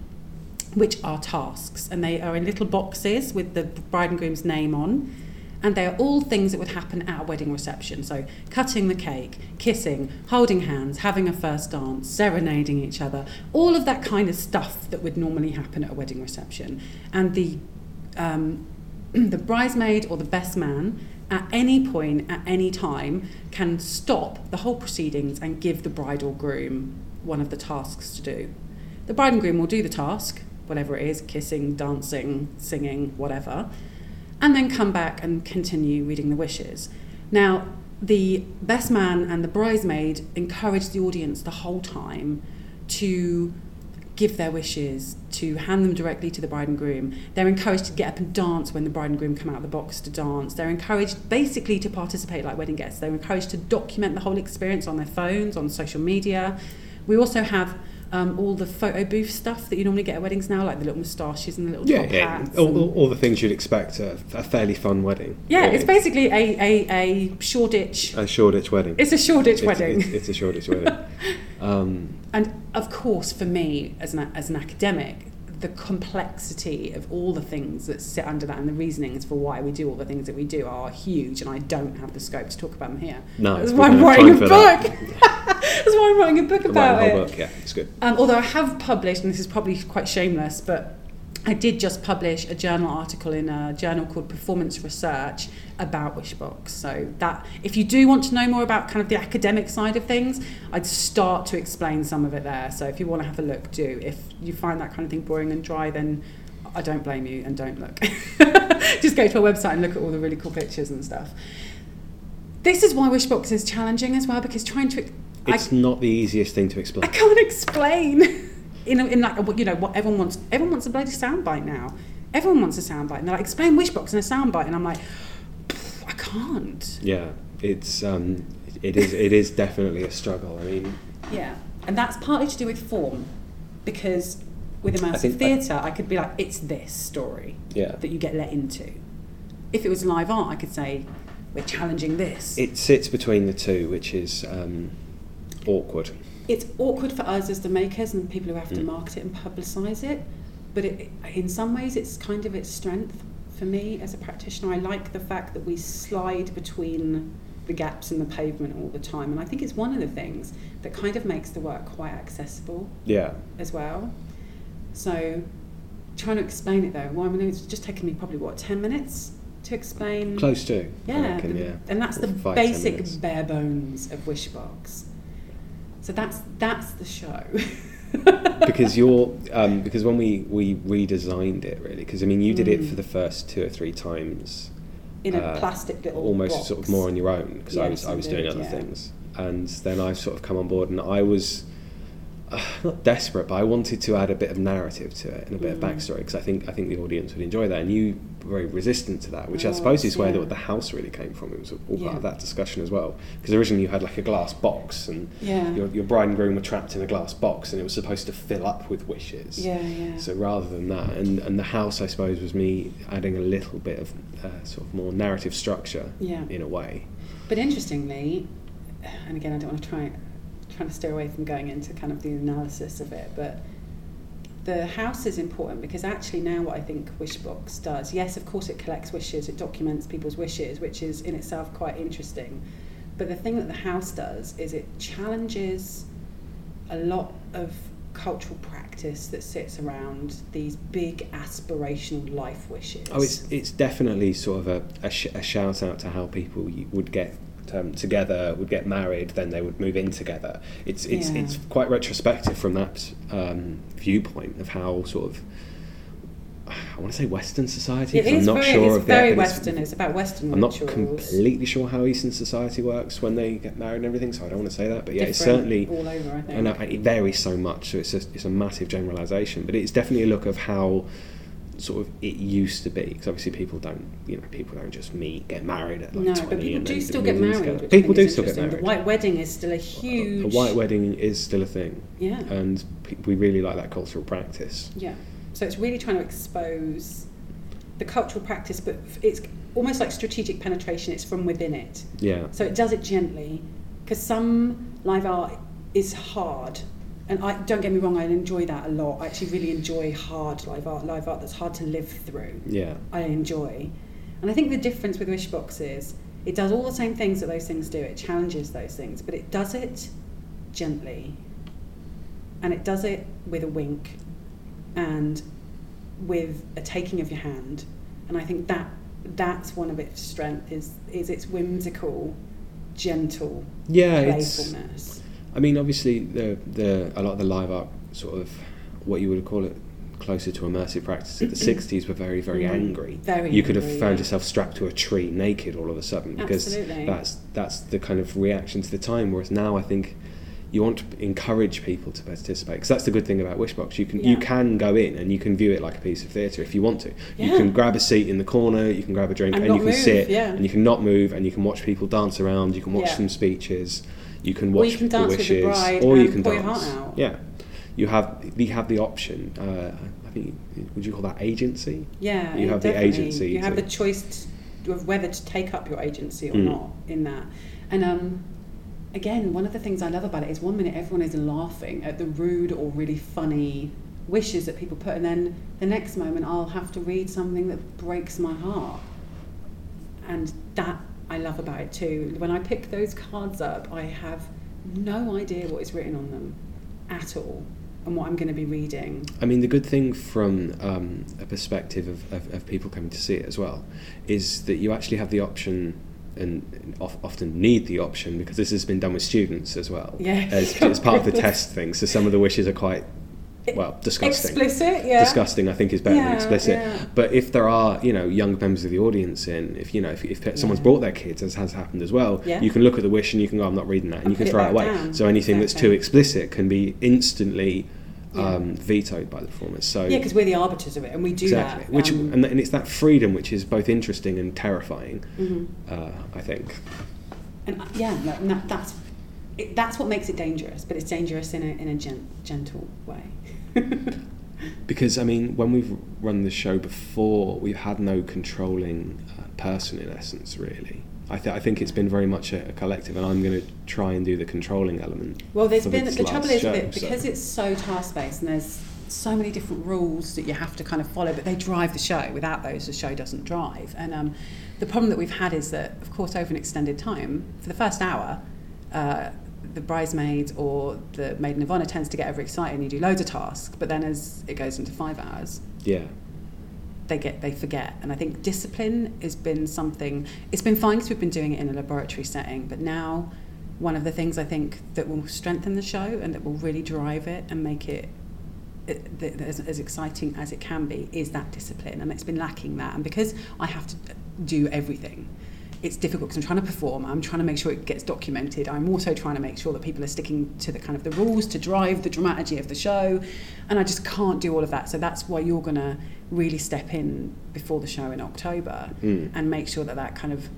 which are tasks, and they are in little boxes with the bride and groom's name on. And they are all things that would happen at a wedding reception. So, cutting the cake, kissing, holding hands, having a first dance, serenading each other, all of that kind of stuff that would normally happen at a wedding reception. And the, um, <clears throat> the bridesmaid or the best man at any point, at any time, can stop the whole proceedings and give the bride or groom one of the tasks to do. The bride and groom will do the task, whatever it is kissing, dancing, singing, whatever and then come back and continue reading the wishes. Now, the best man and the bridesmaid encourage the audience the whole time to give their wishes, to hand them directly to the bride and groom. They're encouraged to get up and dance when the bride and groom come out of the box to dance. They're encouraged basically to participate like wedding guests. They're encouraged to document the whole experience on their phones, on social media. We also have um, all the photo booth stuff that you normally get at weddings now, like the little moustaches and the little Yeah, top yeah. hats. All, all, all the things you'd expect at a fairly fun wedding. yeah, really. it's basically a, a, a Shoreditch. a Shoreditch wedding. It's a Shoreditch It's- wedding. It's, it's a Shoreditch wedding. <laughs> Um, And of course, for me as an, as an academic, the complexity of all the things that sit under that and the reasonings for why we do all the things that we do are huge, and I don't have the scope to talk about them here. no, That's why I'm writing a time for that. book. <laughs> That's why I'm writing a book about it. book, yeah, it's good. Um, although I have published, and this is probably quite shameless, but I did just publish a journal article in a journal called Performance Research about Wishbox. So that if you do want to know more about kind of the academic side of things, I'd start to explain some of it there. So if you want to have a look, do. If you find that kind of thing boring and dry, then I don't blame you and don't look. <laughs> just go to our website and look at all the really cool pictures and stuff. This is why Wishbox is challenging as well because trying to I- It's not the easiest thing to explain. I can't explain. <laughs> In, a, in like a, you know what everyone wants. Everyone wants a bloody soundbite now. Everyone wants a soundbite, and they're like, explain Wishbox in a soundbite, and I'm like, I can't. Yeah, it's um, it is it is definitely a struggle. I mean, Yeah, and that's partly to do with form, because with immersive think- theatre, I could be like, it's this story yeah, that you get let into. If it was live art, I could say, we're challenging this. it sits between the two, which is um, awkward. It's awkward for us as the makers and the people who have to Mm. market it and publicise it. But it, in some ways, it's kind of its strength for me as a practitioner. I like the fact that we slide between the gaps in the pavement all the time, and I think it's one of the things that kind of makes the work quite accessible Yeah, as well. So, trying to explain it though, well, I mean, it's just taken me probably what ten minutes to explain. close to. Yeah, reckon, the- yeah. and that's the Five, basic bare bones of Wishbox. So that's that's the show. <laughs> because you're um, because when we we redesigned it really because I mean you did it Mm. for the first two or three times in a uh, plastic little almost box. sort of more on your own because I was I was doing did, other yeah. things and then I sort of come on board and I was uh, not desperate but I wanted to add a bit of narrative to it and a bit of Mm. backstory because I think I think the audience would enjoy that and you very resistant to that which I Oh, suppose is where yeah. the, the house really came from it was all part Yeah. of that discussion as well because originally you had like a glass box and Yeah. your, your bride and groom were trapped in a glass box and it was supposed to fill up with wishes yeah, yeah. so rather than that, and, and the house, I suppose, was me adding a little bit of uh, sort of more narrative structure yeah. in a way. But interestingly, and again, I don't want to try trying to steer away from going into kind of the analysis of it, but the house is important because actually now what I think Wishbox does, yes, of course it collects wishes, it documents people's wishes, which is in itself quite interesting. But the thing that the house does is it challenges a lot of cultural practice that sits around these big aspirational life wishes. Oh, it's it's definitely sort of a, a, sh- a shout out to how people would get um, together, would get married, then they would move in together. It's it's Yeah. it's quite retrospective from that um, viewpoint of how sort of I want to say Western society. It I'm is not very, sure it's of very that, but it's- Western. It's about Western I'm not completely sure how Eastern society works when they get married and everything, so I don't want to say that. But yeah, it's certainly all over. I think. and uh, it varies so much, so it's a, it's a massive generalisation. But it's definitely a look of how sort of it used to be, because obviously people don't, you know, people don't just meet, get married at like no, 20 but people do still get married. together. which I People do still get married. The white wedding is still a A- huge. A white wedding is still a thing, Yeah. and pe- we really like that cultural practice. Yeah. So it's really trying to expose the cultural practice, but it's almost like strategic penetration. It's from within it. Yeah, So it does it gently, because some live art is hard, and I don't get me wrong, I enjoy that a lot. I actually really enjoy hard live art, live art that's hard to live through. yeah, I enjoy. And I think the difference with Wishbox is it does all the same things that those things do. It challenges those things, but it does it gently. And it does it with a wink and with a taking of your hand. And I think that that's one of its strength is is its whimsical, gentle Yeah, it's. I mean, obviously, the the a lot of the live art sort of what you would call it closer to immersive practice the '60s were very very Mm. angry. Very you could have found yeah. yourself strapped to a tree naked all of a sudden because Absolutely. that's that's the kind of reaction to the time. Whereas now, I think you want to encourage people to participate because that's the good thing about Wishbox. You can you can go in and you can view it like a piece of theatre if you want to. yeah. You can grab a seat in the corner, you can grab a drink, And and, you can move, sit, yeah. and you can not move, and you can watch people dance around. You can watch Yeah. some speeches. You can Or watch you can the dance with the wishes, or you can pour your dance. heart out. Yeah, you have you have the option. Uh, I think would you call that agency? Yeah, You have the agency You have the choice to, of whether to take up your agency or Mm. not in that. And um, again, one of the things I love about it is one minute everyone is laughing at the rude or really funny wishes that people put, and then the next moment I'll have to read something that breaks my heart. And that I love about it too. When I pick those cards up, I have no idea what is written on them at all and what I'm going to be reading. I mean, the good thing from um, a perspective of, of, of people coming to see it as well is that you actually have the option and of, often need the option because this has been done with students as well Yeah. as, as part of the <laughs> test thing. So some of the wishes are quite well <laughs> disgusting. Explicit, yeah. Disgusting, I think, is better than explicit. yeah. But if there are, you know, young members of the audience in, if you know, if, if someone's Yeah. brought their kids, as has happened as well, Yeah. you can look at the wish and you can go, "I'm not reading that," and And you can it throw it away. down. So anything that's too explicit can be instantly Yeah. um, vetoed by the performers. So Yeah, because we're the arbiters of it, and we do exactly, that. which um, and, and it's that freedom which is both interesting and terrifying. mhm. Uh, I think. And uh, yeah, no, no, that's it, that's what makes it dangerous. But it's dangerous in a in a gen- gentle way. <laughs> Because I mean, when we've run the show before, we've had no controlling uh, person in essence, really. I, th- I think it's been very much a, a collective, and I'm going to try and do the controlling element. Well, there's been the trouble is show, with it so- because it's so task based and there's so many different rules that you have to kind of follow, but they drive the show. Without those, the show doesn't drive. And um, the problem that we've had is that, of course, over an extended time, for the first hour, uh, the bridesmaids or the maiden of honour tends to get overexcited and you do loads of tasks. But then as it goes into five hours, yeah, they get they forget. And i think discipline has been something it's been fine because we've been doing it in a laboratory setting but now one of the things i think that will strengthen the show and that will really drive it and make it it- as, as exciting as it can be is that discipline. And it's been lacking that. And because i have to do everything it's difficult because I'm trying to perform. I'm trying to make sure it gets documented. I'm also trying to make sure that people are sticking to the kind of the rules to drive the dramaturgy of the show, and I just can't do all of that. So that's why you're going to really step in before the show in October Mm. and make sure that that kind of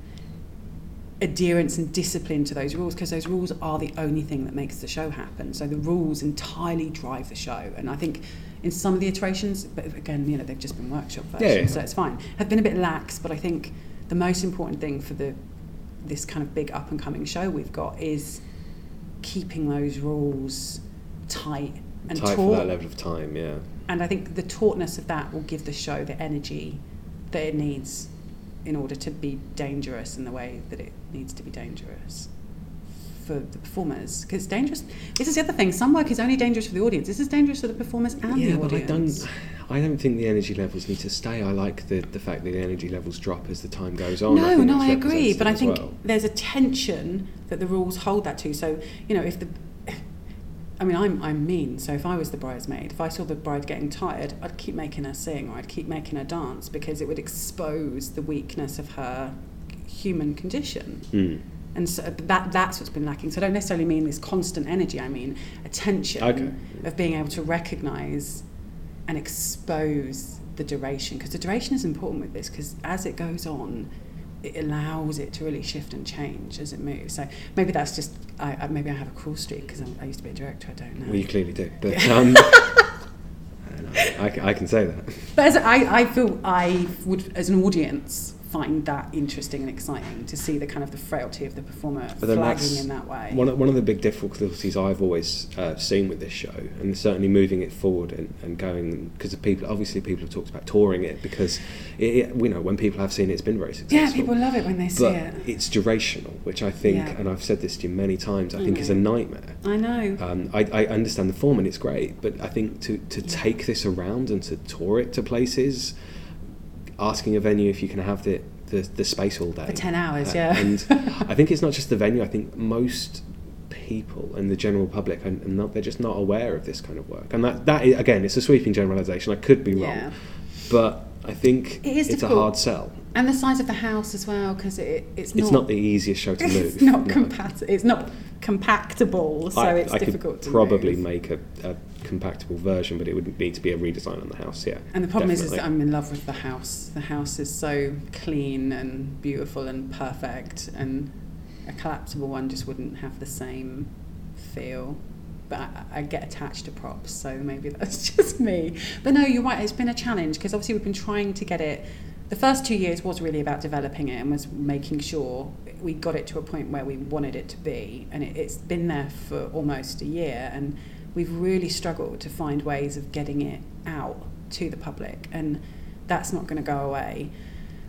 adherence and discipline to those rules because those rules are the only thing that makes the show happen. So the rules entirely drive the show, and I think in some of the iterations, but again, you know, they've just been workshop versions, Yeah, yeah. so it's fine. Have been a bit lax, but I think the most important thing for the this kind of big up and coming show we've got is keeping those rules tight and tight taut. for that level of time. Yeah. And I think the tautness of that will give the show the energy that it needs in order to be dangerous in the way that it needs to be dangerous for the performers. Because dangerous. This is the other thing. Some work is only dangerous for the audience. This is dangerous for the performers and yeah, the but I audience. don't. I don't think the energy levels need to stay. I like the, the fact that the energy levels drop as the time goes on. No, think no, I agree. But I think well. there's a tension that the rules hold that to. So, you know, if the. I mean, I'm, I'm mean, so if I was the bridesmaid, if I saw the bride getting tired, I'd keep making her sing or I'd keep making her dance because it would expose the weakness of her human condition. Mm. And so that that's what's been lacking. So I don't necessarily mean this constant energy. I mean attention Okay. of being able to recognise and expose the duration. Because the duration is important with this. Because as it goes on, it allows it to really shift and change as it moves. So maybe that's just I, I maybe I have a cruel streak because I used to be a director. I don't know. Well, you clearly do. But um, <laughs> I. I, I can say that. But as I, I feel I would, as an audience, find that interesting and exciting to see the kind of the frailty of the performer flagging in that way. One of, one of the big difficulties I've always uh, seen with this show, and certainly moving it forward and, and going, because people, obviously people have talked about touring it because, it, it, you know, when people have seen it, it's been very successful. yeah, people love it when they see but it. it's durational, which I think, Yeah. and I've said this to you many times, I think is a nightmare. I know. Um, I, I understand the form and it's great, but I think to, to take this around and to tour it to places, asking a venue if you can have the, the, the space all day. For 10 hours, Uh, yeah. And <laughs> I think it's not just the venue, I think most people and the general public not, they're just not aware of this kind of work. And that, that is, again, it's a sweeping generalisation, I could be Yeah. wrong, but I think It is it's a hard sell. And the size of the house as well, because it, it's not. It's not the easiest show to <laughs> move. It's not no. compat- It's not compactable, so I, it's I difficult could to probably move. make a, a compactable version, but it would need to be a redesign on the house. Yeah. And the problem is, is that. I'm in love with the house. The house is so clean and beautiful and perfect, and a collapsible one just wouldn't have the same feel. But I, I get attached to props, so maybe <laughs> that's just me. But no, you're right. It's been a challenge because obviously we've been trying to get it. The first two years was really about developing it and was making sure we got it to a point where we wanted it to be, and it, it's been there for almost a year, and we've really struggled to find ways of getting it out to the public, and that's not going to go away.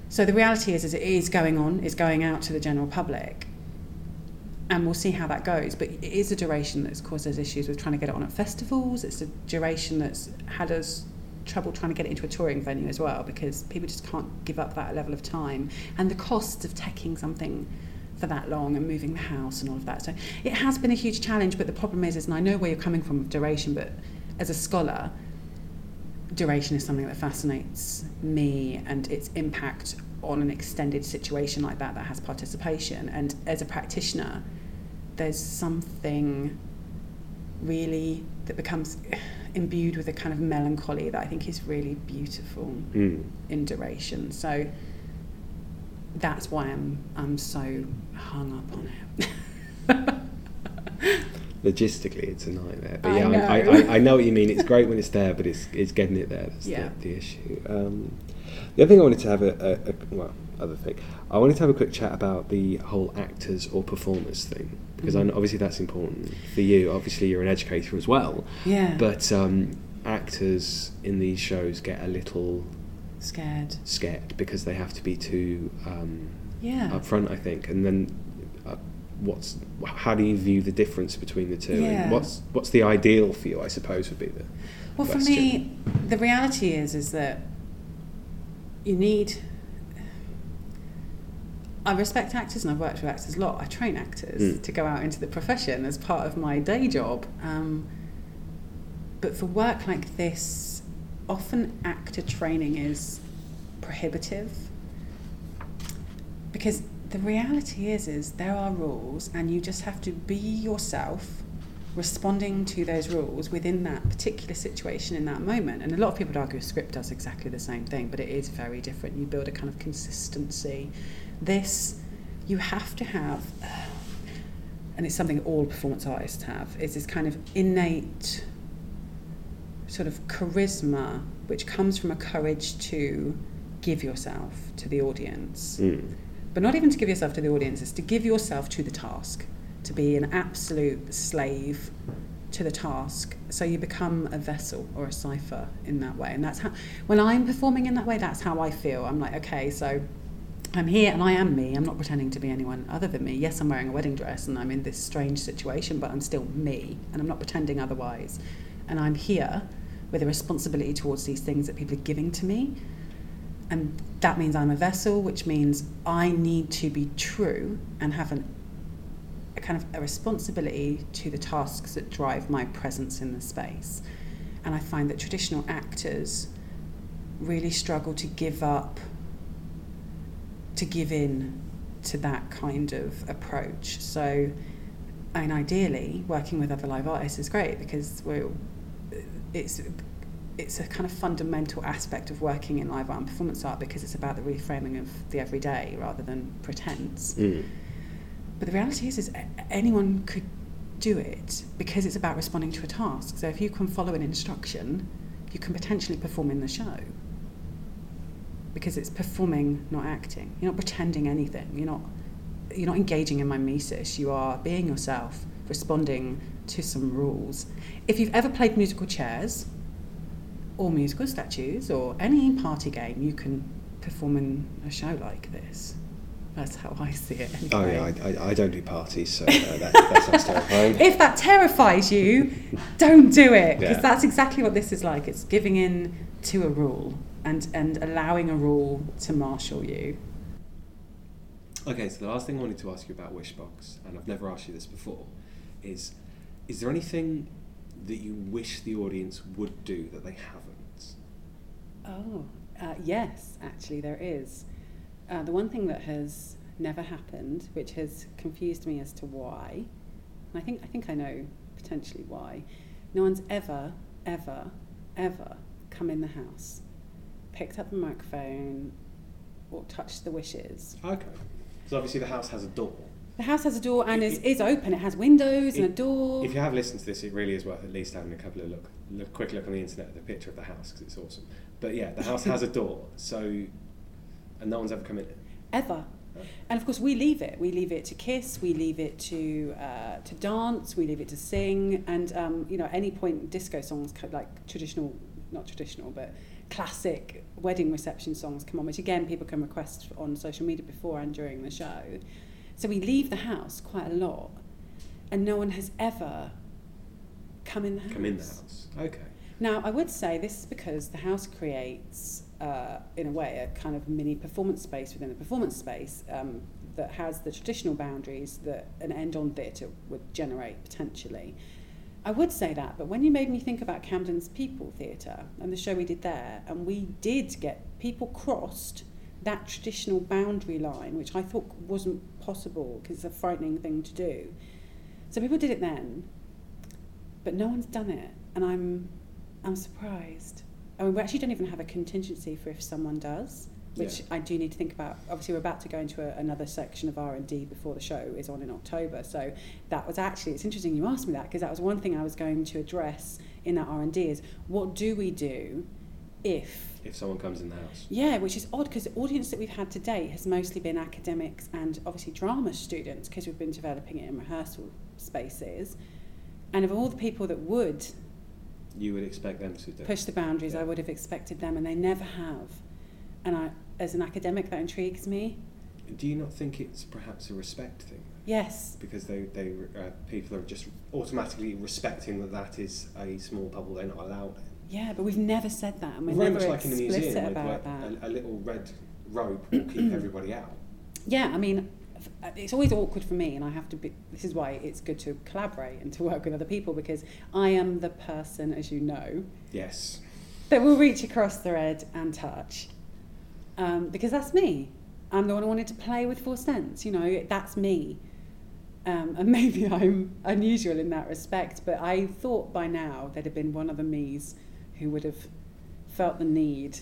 So the reality is, is it is going on, it's going out to the general public, and we'll see how that goes. But it is a duration that's caused us issues with trying to get it on at festivals. It's a duration that's had us trouble trying to get it into a touring venue as well because people just can't give up that level of time and the costs of taking something for that long and moving the house and all of that. So it has been a huge challenge. But the problem is, is and I know where you're coming from with duration, but as a scholar, duration is something that fascinates me and its impact on an extended situation like that that has participation. And as a practitioner, there's something really that becomes imbued with a kind of melancholy that I think is really beautiful Mm. in duration. So that's why I'm I'm so hung up on it. <laughs> Logistically, it's a nightmare. But yeah, I, know. I, I, I know what you mean. It's great when it's there, but it's it's getting it there that's Yeah. the, the issue. Um, the other thing I wanted to have a, a, a well, other thing, I wanted to have a quick chat about the whole actors or performers thing because Mhm. know obviously that's important for you. Obviously, you're an educator as well, yeah. but um, actors in these shows get a little scared. scared because they have to be too um, Yeah. upfront, I think. And then, uh, what's how do you view the difference between the two? Yeah. And what's what's the ideal for you? I suppose would be the Well, for me, the reality is is that you need. I respect actors and I've worked with actors a lot. I train actors Mm. to go out into the profession as part of my day job. Um, but for work like this, often actor training is prohibitive because the reality is is there are rules and you just have to be yourself responding to those rules within that particular situation in that moment. And a lot of people would argue a script does exactly the same thing but it is very different. You build a kind of consistency. This you have to have and it's something all performance artists have is this kind of innate sort of charisma which comes from a courage to give yourself to the audience Mm. but not even to give yourself to the audience, it's to give yourself to the task, to be an absolute slave to the task. So you become a vessel or a cipher in that way. And that's how, when I'm performing in that way, that's how I feel. I'm like, okay, so I'm here and I am me. I'm not pretending to be anyone other than me. Yes, I'm wearing a wedding dress and I'm in this strange situation, but I'm still me and I'm not pretending otherwise. And I'm here with a responsibility towards these things that people are giving to me. And that means I'm a vessel, which means I need to be true and have an, a kind of a responsibility to the tasks that drive my presence in the space. And I find that traditional actors really struggle to give up, to give in to that kind of approach. So, mean, ideally, working with other live artists is great because we're, it's it's a kind of fundamental aspect of working in live art and performance art because it's about the reframing of the everyday rather than pretense. Mm. But the reality is, is anyone could do it because it's about responding to a task. So if you can follow an instruction, you can potentially perform in the show. because it's performing, not acting. You're not pretending anything. You're not you're not engaging in mimesis. You are being yourself, responding to some rules. If you've ever played musical chairs or musical statues or any party game, you can perform in a show like this. That's how I see it. Oh yeah, I, I, I don't do parties, so uh, that, that sounds terrifying. <laughs> if that terrifies you, don't do it because Yeah. that's exactly what this is like. It's giving in to a rule and and allowing a rule to marshal you. Okay, so the last thing I wanted to ask you about Wishbox, and I've never asked you this before, is is there anything that you wish the audience would do that they haven't? Oh, uh, yes, actually, there is. Uh, the one thing that has never happened, which has confused me as to why, and I think I think I know potentially why. No one's ever, ever, ever come in the house, picked up the microphone, or touched the wishes. Okay. So obviously the house has a door. The house has a door and If is, is open. It has windows and a door. If you have listened to this, it really is worth at least having a couple of look, look quick look on the internet at the picture of the house because it's awesome. But yeah, the house has a door, so and no one's ever come in it. ever. And of course, we leave it. We leave it to kiss. We leave it to uh, to dance. We leave it to sing. And um, you know, at any point, disco songs like traditional, not traditional, but classic wedding reception songs come on, which again people can request on social media before and during the show. So we leave the house quite a lot, and no one has ever come in the house. Come in the house. Okay. Now, I would say this is because the house creates, uh, in a way, a kind of mini performance space within the performance space um, that has the traditional boundaries that an end on theatre would generate potentially. I would say that, but when you made me think about Camden's People Theatre and the show we did there, and we did get people crossed that traditional boundary line, which I thought wasn't possible because it's a frightening thing to do. So people did it then, but no one's done it, and I'm I'm surprised. I mean, we actually don't even have a contingency for if someone does, which Yeah. I do need to think about. Obviously, we're about to go into a, another section of R and D before the show is on in October. So that was actually it's interesting you asked me that because that was one thing I was going to address in that R and D is what do we do if If someone comes in the house. yeah, which is odd because the audience that we've had to date has mostly been academics and obviously drama students because we've been developing it in rehearsal spaces. And of all the people that would You would expect them to do. push the boundaries, Yeah. I would have expected them, and they never have. And I, as an academic, that intrigues me. Do you not think it's perhaps a respect thing? Yes, Because they, they uh, people are just automatically respecting that that is a small bubble they're not allowed. Yeah, but we've never said that, and we're Very never much like in a explicit museum, with about like that. a, a little red rope will keep <clears throat> everybody out. Yeah, I mean, it's always awkward for me, and I have to be. This is why it's good to collaborate and to work with other people because I am the person, as you know, Yes. that will reach across the red and touch. Um, because that's me. I'm the one who wanted to play with four cents, you know, that's me. Um, and <laughs> maybe I'm unusual in that respect, but I thought by now there'd have been one of the me's who would have felt the need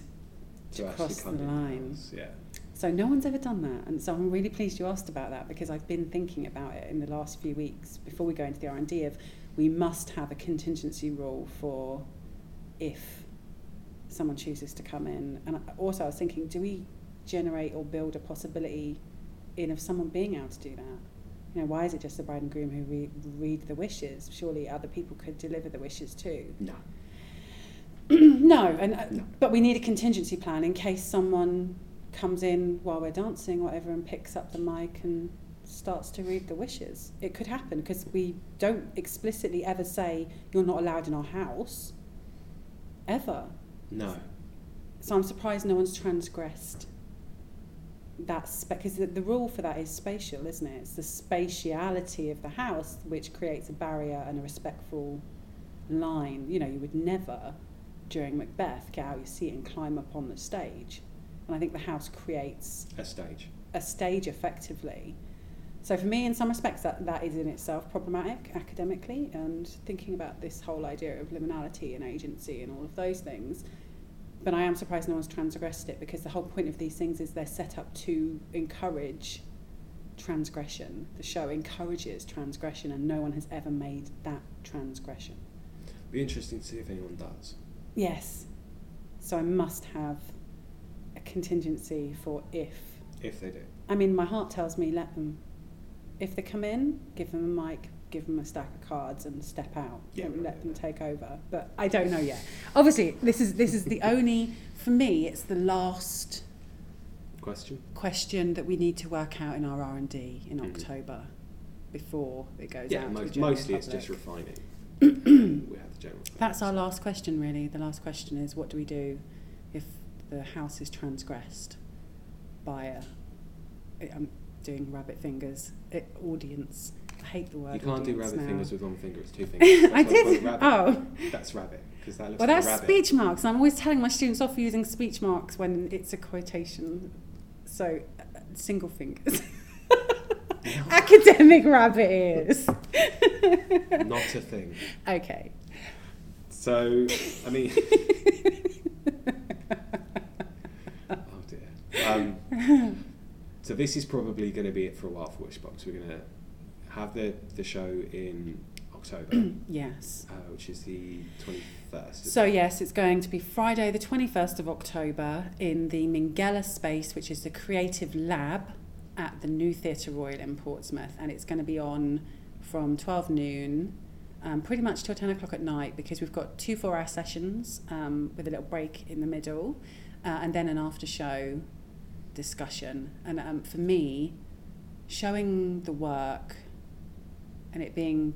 to actually cross the line. house, Yeah. So no one's ever done that, and so I'm really pleased you asked about that because I've been thinking about it in the last few weeks before we go into the R and D of we must have a contingency rule for if someone chooses to come in, and also I was thinking, do we generate or build a possibility in of someone being able to do that? You know, why is it just the bride and groom who re- read the wishes? Surely other people could deliver the wishes too. No. <clears throat> no, and uh, No. but we need a contingency plan in case someone comes in while we're dancing, or whatever, and picks up the mic and starts to read the wishes. It could happen because we don't explicitly ever say you're not allowed in our house, ever. No. So I'm surprised no one's transgressed that because the, the rule for that is spatial, isn't it? It's the spatiality of the house which creates a barrier and a respectful line. You know, you would never during Macbeth get out your seat and climb up on the stage. And I think the house creates A stage. a stage effectively. So for me, in some respects, that, that is in itself problematic academically, and thinking about this whole idea of liminality and agency and all of those things. But I am surprised no one's transgressed it because the whole point of these things is they're set up to encourage transgression. The show encourages transgression, and no one has ever made that transgression. Be interesting to see if anyone does. Yes. So I must have a contingency for if. If they do. I mean, my heart tells me let them. If they come in, give them a mic, give them a stack of cards, and step out Yeah, and right, let them yeah. take over. But I don't know yet. Obviously, this is this is the <laughs> only for me. It's the last Question? question that we need to work out in our R and D in Mhm. October before it goes Yeah, out. to most, mostly it's just refining. <clears throat> we have the general. That's our last question, really. The last question is what do we do if the house is transgressed by a. I'm doing rabbit fingers. eh, audience. I hate the word. You can't do rabbit now. fingers with one finger, it's two <laughs> fingers. I did. Oh, That's rabbit, because that looks well, like that's speech marks. And I'm always telling my students off for using speech marks when it's a quotation. So, uh, single fingers. <laughs> <laughs> Academic rabbit ears. <laughs> Not a thing. okay. So, I mean. <laughs> oh dear. Um, so this is probably going to be it for a while for Wishbox. We're going to have the, the show in October, <clears throat> yes. uh, which is the 21st. So yes, it's going to be Friday, the twenty-first of October, in the Minghella space, which is the Creative Lab at the New Theatre Royal in Portsmouth, and it's going to be on from twelve noon, um, pretty much till ten o'clock at night, because we've got two four-hour sessions um, with a little break in the middle, uh, and then an after-show discussion. And um, for me, showing the work and it being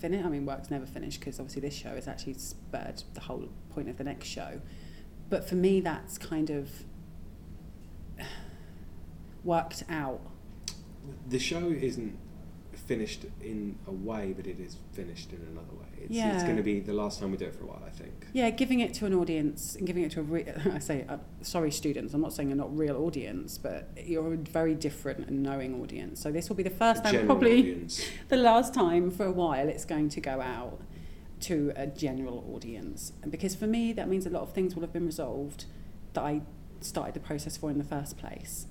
finished. I mean, work's never finished because obviously this show is actually spurred the whole point of the next show. But for me, that's kind of worked out. the show isn't finished in a way, but it is finished in another way. It's, it's going to be the last time we do it for a while, I think. Yeah, giving it to an audience and giving it to a re- <laughs> I say uh, sorry students. I'm not saying you're not real audience, but you're a very different and knowing audience. So this will be the first time, probably audience. <laughs> the last time for a while it's going to go out to a general audience. And because for me, that means a lot of things will have been resolved that I started the process for in the first place.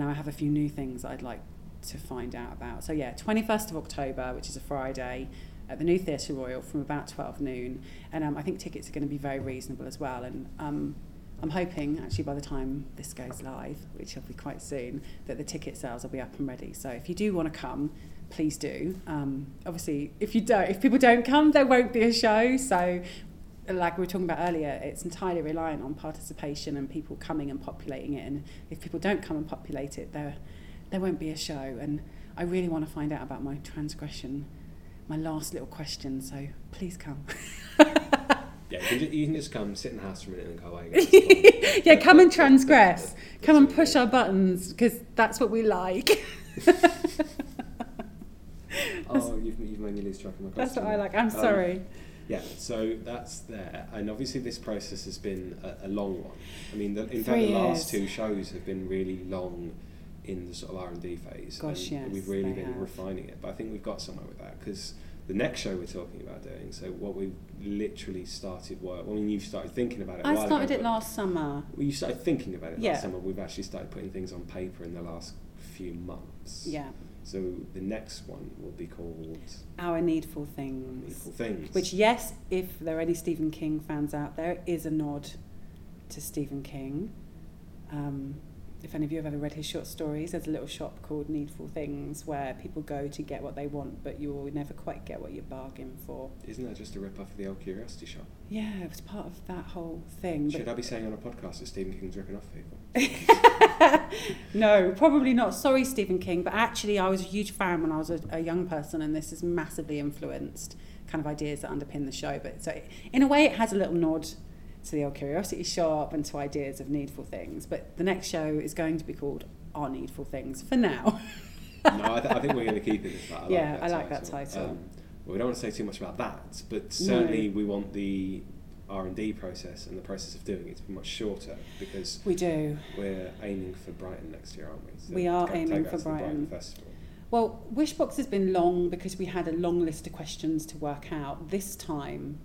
And I have a few new things I'd like to find out about. So, yeah, 21st of October, which is a Friday, at the New Theatre Royal from about 12 noon. And um, I think tickets are going to be very reasonable as well. And um, I'm hoping, actually, by the time this goes live, which will be quite soon, that the ticket sales will be up and ready. So, if you do want to come, please do. Um, obviously, if you don't, if people don't come, there won't be a show. So, like we were talking about earlier, it's entirely reliant on participation and people coming and populating it. And if people don't come and populate it, there, there won't be a show. And I really want to find out about my transgression, my last little question. So please come. <laughs> Yeah, you can, just, you can just come, sit in the house for a minute, and go away. <laughs> yeah, come and transgress. <laughs> Come and push our buttons because that's what we like. Oh, you've, you've made me lose track of my that's what I like. I'm Um, sorry. Yeah, so that's there, and obviously this process has been a, a long one. I mean, the, in fact, the last two shows have been really long in the sort of R and D phase. Gosh, and yes, we've really been have. refining it. But I think we've got somewhere with that because the next show we're talking about doing. So what we've literally started work. I mean, you've started thinking about it. I started ago, it last summer. Well, you started thinking about it Yeah. last summer. We've actually started putting things on paper in the last few months. Yeah, So the next one will be called our needful things. Needful Things. Which, yes, if there are any Stephen King fans out there, is a nod to Stephen King. Um, if any of you have ever read his short stories, there's a little shop called Needful Things where people go to get what they want, but you will never quite get what you bargain for. Isn't that just a rip off of the old Curiosity Shop? Yeah, it was part of that whole thing. Should I be saying on a podcast that Stephen King's ripping off people? <laughs> no, probably not. Sorry, Stephen King, but actually, I was a huge fan when I was a, a young person, and this has massively influenced kind of ideas that underpin the show. But so, in a way, it has a little nod to the old Curiosity Shop and to ideas of needful things. But the next show is going to be called Our Needful Things for now. <laughs> no, I, th- I think we're going to keep it as that. I Yeah, like that I like that title. title. Um, well, we don't want to say too much about that, but certainly we want the R and D process and the process of doing it to be much shorter because we do. we're aiming for Brighton next year, aren't we? So We are aiming for the Brighton. Festival. Well, Wishbox has been long because we had a long list of questions to work out. This time,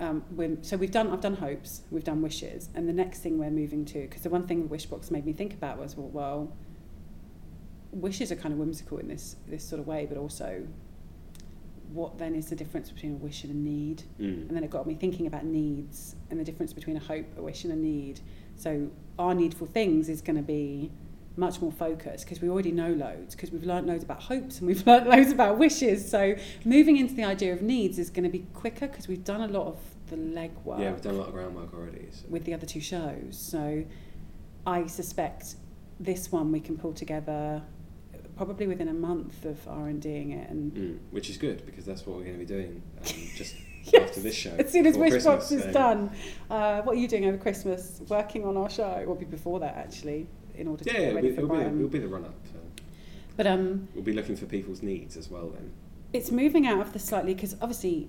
um, we're, so we've done. I've done hopes. We've done wishes, and the next thing we're moving to because the one thing the Wishbox made me think about was well, well, wishes are kind of whimsical in this this sort of way, but also, what then is the difference between a wish and a need? Mm. And then it got me thinking about needs and the difference between a hope, a wish, and a need. So our needful things is going to be much more focused because we already know loads because we've learned loads about hopes and we've <laughs> learned loads about wishes. So moving into the idea of needs is going to be quicker because we've done a lot of the legwork. Yeah, we've done a lot of groundwork already. So. with the other two shows. So I suspect this one we can pull together probably within a month of R and Ding it and Mm, which is good because that's what we're going to be doing um, just <laughs> Yes. after this show. as soon as Wishbox Christmas, is so- done. Uh, what are you doing over Christmas? Working on our show? It will be before that actually, in order to Yeah, get it'll ready be, for it'll, be, Brighton. it'll be the run up. But um, we'll be looking for people's needs as well then. it's moving out of the slightly because obviously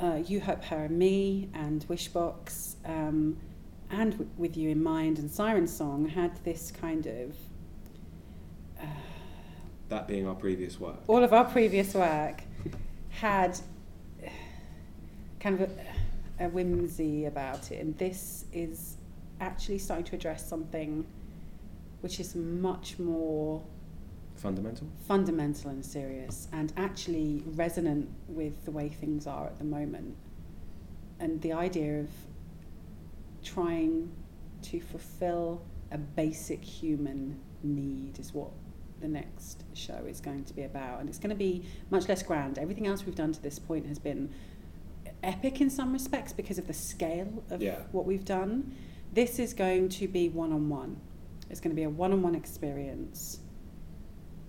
uh, you hope her and me and Wishbox um, and w- with you in mind and Siren Song had this kind of uh, That being our previous work. all of our previous work had kind of a, a whimsy about it, and this is actually starting to address something which is much more Fundamental. fundamental and serious, and actually resonant with the way things are at the moment. And the idea of trying to fulfill a basic human need is what the next show is going to be about. And it's going to be much less grand. Everything else we've done to this point has been epic in some respects because of the scale of Yeah. what we've done. This is going to be one on one. It's going to be a one on one experience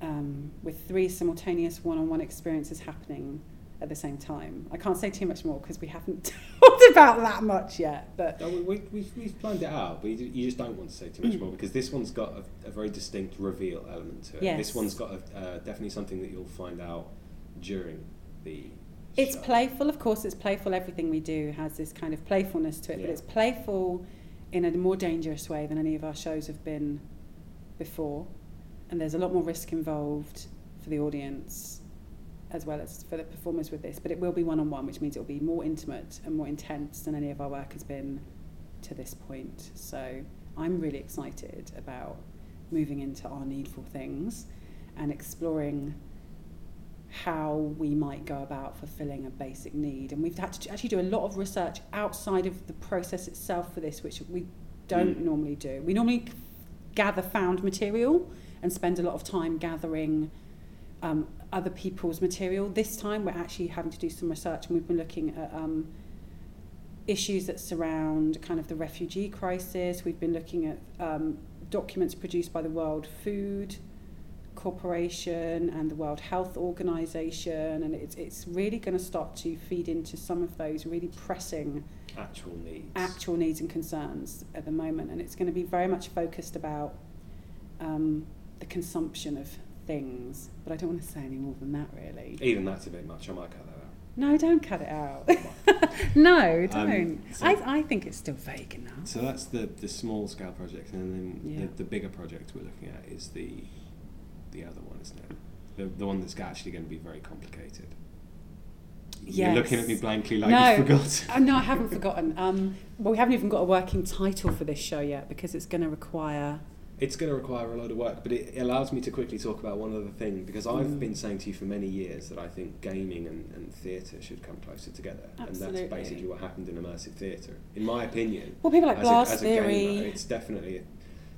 um, with three simultaneous one on one experiences happening at the same time. I can't say too much more because we haven't <laughs> talked about that much yet. But No, we, we, we've, we've planned it out, but you, you just don't want to say too much more because this one's got a, a very distinct reveal element to it. Yes. This one's got a, uh, definitely something that you'll find out during the. It's show. playful, of course, it's playful. Everything we do has this kind of playfulness to it, but it's playful in a more dangerous way than any of our shows have been before. And there's a lot more risk involved for the audience as well as for the performers with this. But it will be one on one, which means it will be more intimate and more intense than any of our work has been to this point. So I'm really excited about moving into our needful things and exploring how we might go about fulfilling a basic need. And we've had to actually do a lot of research outside of the process itself for this, which we don't Mm. normally do. We normally gather found material and spend a lot of time gathering um, other people's material. This time we're actually having to do some research and we've been looking at um, issues that surround kind of the refugee crisis. We've been looking at um, documents produced by the World Food Corporation and the World Health Organization, and it's, it's really going to start to feed into some of those really pressing Actual needs. actual needs and concerns at the moment, and it's going to be very much focused about um, the consumption of things. But I don't want to say any more than that, really. Even that's a bit much. I might cut that out. No, don't cut it out. <laughs> no, don't. Um, so- I, I think it's still vague enough. So that's the, the small scale project, and then Yeah. the, the bigger project we're looking at is the the other one, isn't it? The, the one that's actually going to be very complicated. You're looking at me blankly like no, you forgot. uh, no, I haven't forgotten. Um, well, we haven't even got a working title for this show yet because it's going to require. It's going to require a lot of work, but it allows me to quickly talk about one other thing because I've Mm. been saying to you for many years that I think gaming and, and theatre should come closer together, and that's basically what happened in immersive theatre, in my opinion. Well, people like as Blast a, Theory gamer, it's definitely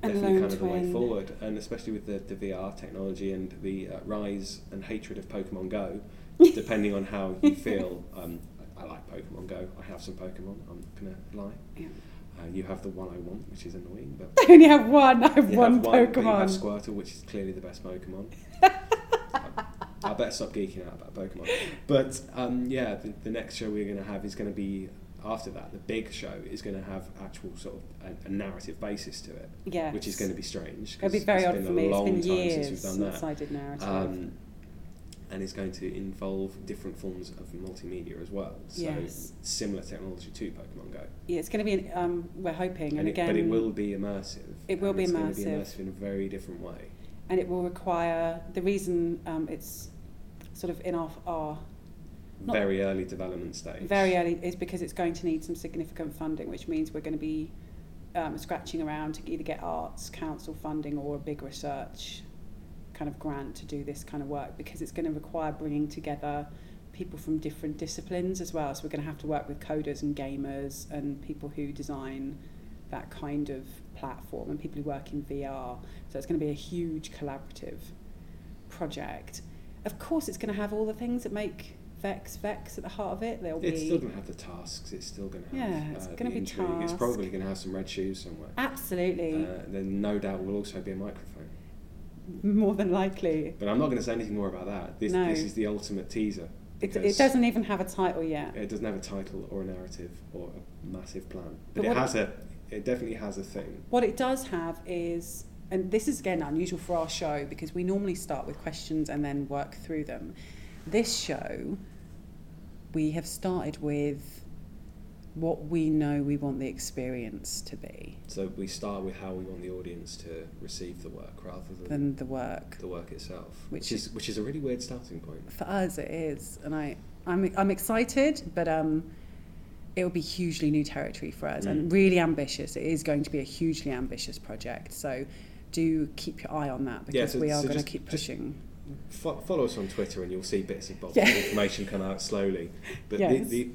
definitely kind of the way forward, and especially with the, the VR technology and the uh, rise and hatred of Pokemon Go, <laughs> depending on how you feel. Um, I, I like Pokemon Go. I have some Pokemon. I'm not gonna lie. Yeah. Uh, you have the one I want, which is annoying, but <laughs> I only have one. I have one have one, you have Pokemon. Squirtle, which is clearly the best Pokemon. <laughs> I, I better stop geeking out about Pokemon. But um, yeah, the, the next show we're going to have is going to be after that. The big show is going to have actual sort of a, a narrative basis to it, Yes. which is going to be strange. It'll be very odd been for a me. It's long been time years since we've done that. since I did narrative. Um, and it's going to involve different forms of multimedia as well. So Yes. similar technology to Pokemon Go. yeah, it's going to be. Um, we're hoping, and, And it, again, but it will be immersive. It will be it's going to immersive. be immersive in a very different way. and it will require the reason um, it's sort of in our, our Not- very early development stage. very early is because it's going to need some significant funding, which means we're going to be um, scratching around to either get arts council funding or a big research kind of grant to do this kind of work because it's going to require bringing together people from different disciplines as well. So we're going to have to work with coders and gamers and people who design that kind of platform and people who work in VR. So it's going to be a huge collaborative project. Of course, it's going to have all the things that make Vex Vex at the heart of it. There'll It's be still going to have the tasks. It's still going to have. Yeah, it's uh, gonna be intrigue. It's probably going to have some red shoes somewhere. absolutely Uh, then no doubt will also be a microphone. more than likely. But I'm not going to say anything more about that. This, No. this is the ultimate teaser. It, it doesn't even have a title yet. It doesn't have a title or a narrative or a massive plan, But but, it has a. It definitely has a thing. What it does have is, and this is again unusual for our show because we normally start with questions and then work through them. This show, we have started with what we know we want the experience to be So we start with how we want the audience to receive the work rather than than the work. the work itself, Which which, is which is a really weird starting point. For us, it is, and I, I'm, I'm excited, but um, it will be hugely new territory for us and Mm. really ambitious. It is going to be a hugely ambitious project, so do keep your eye on that Yeah, because so- we are so going to keep pushing. Fo- follow us on Twitter and you'll see bits and bobs Yeah. of <laughs> information come out slowly. But Yes. the, the,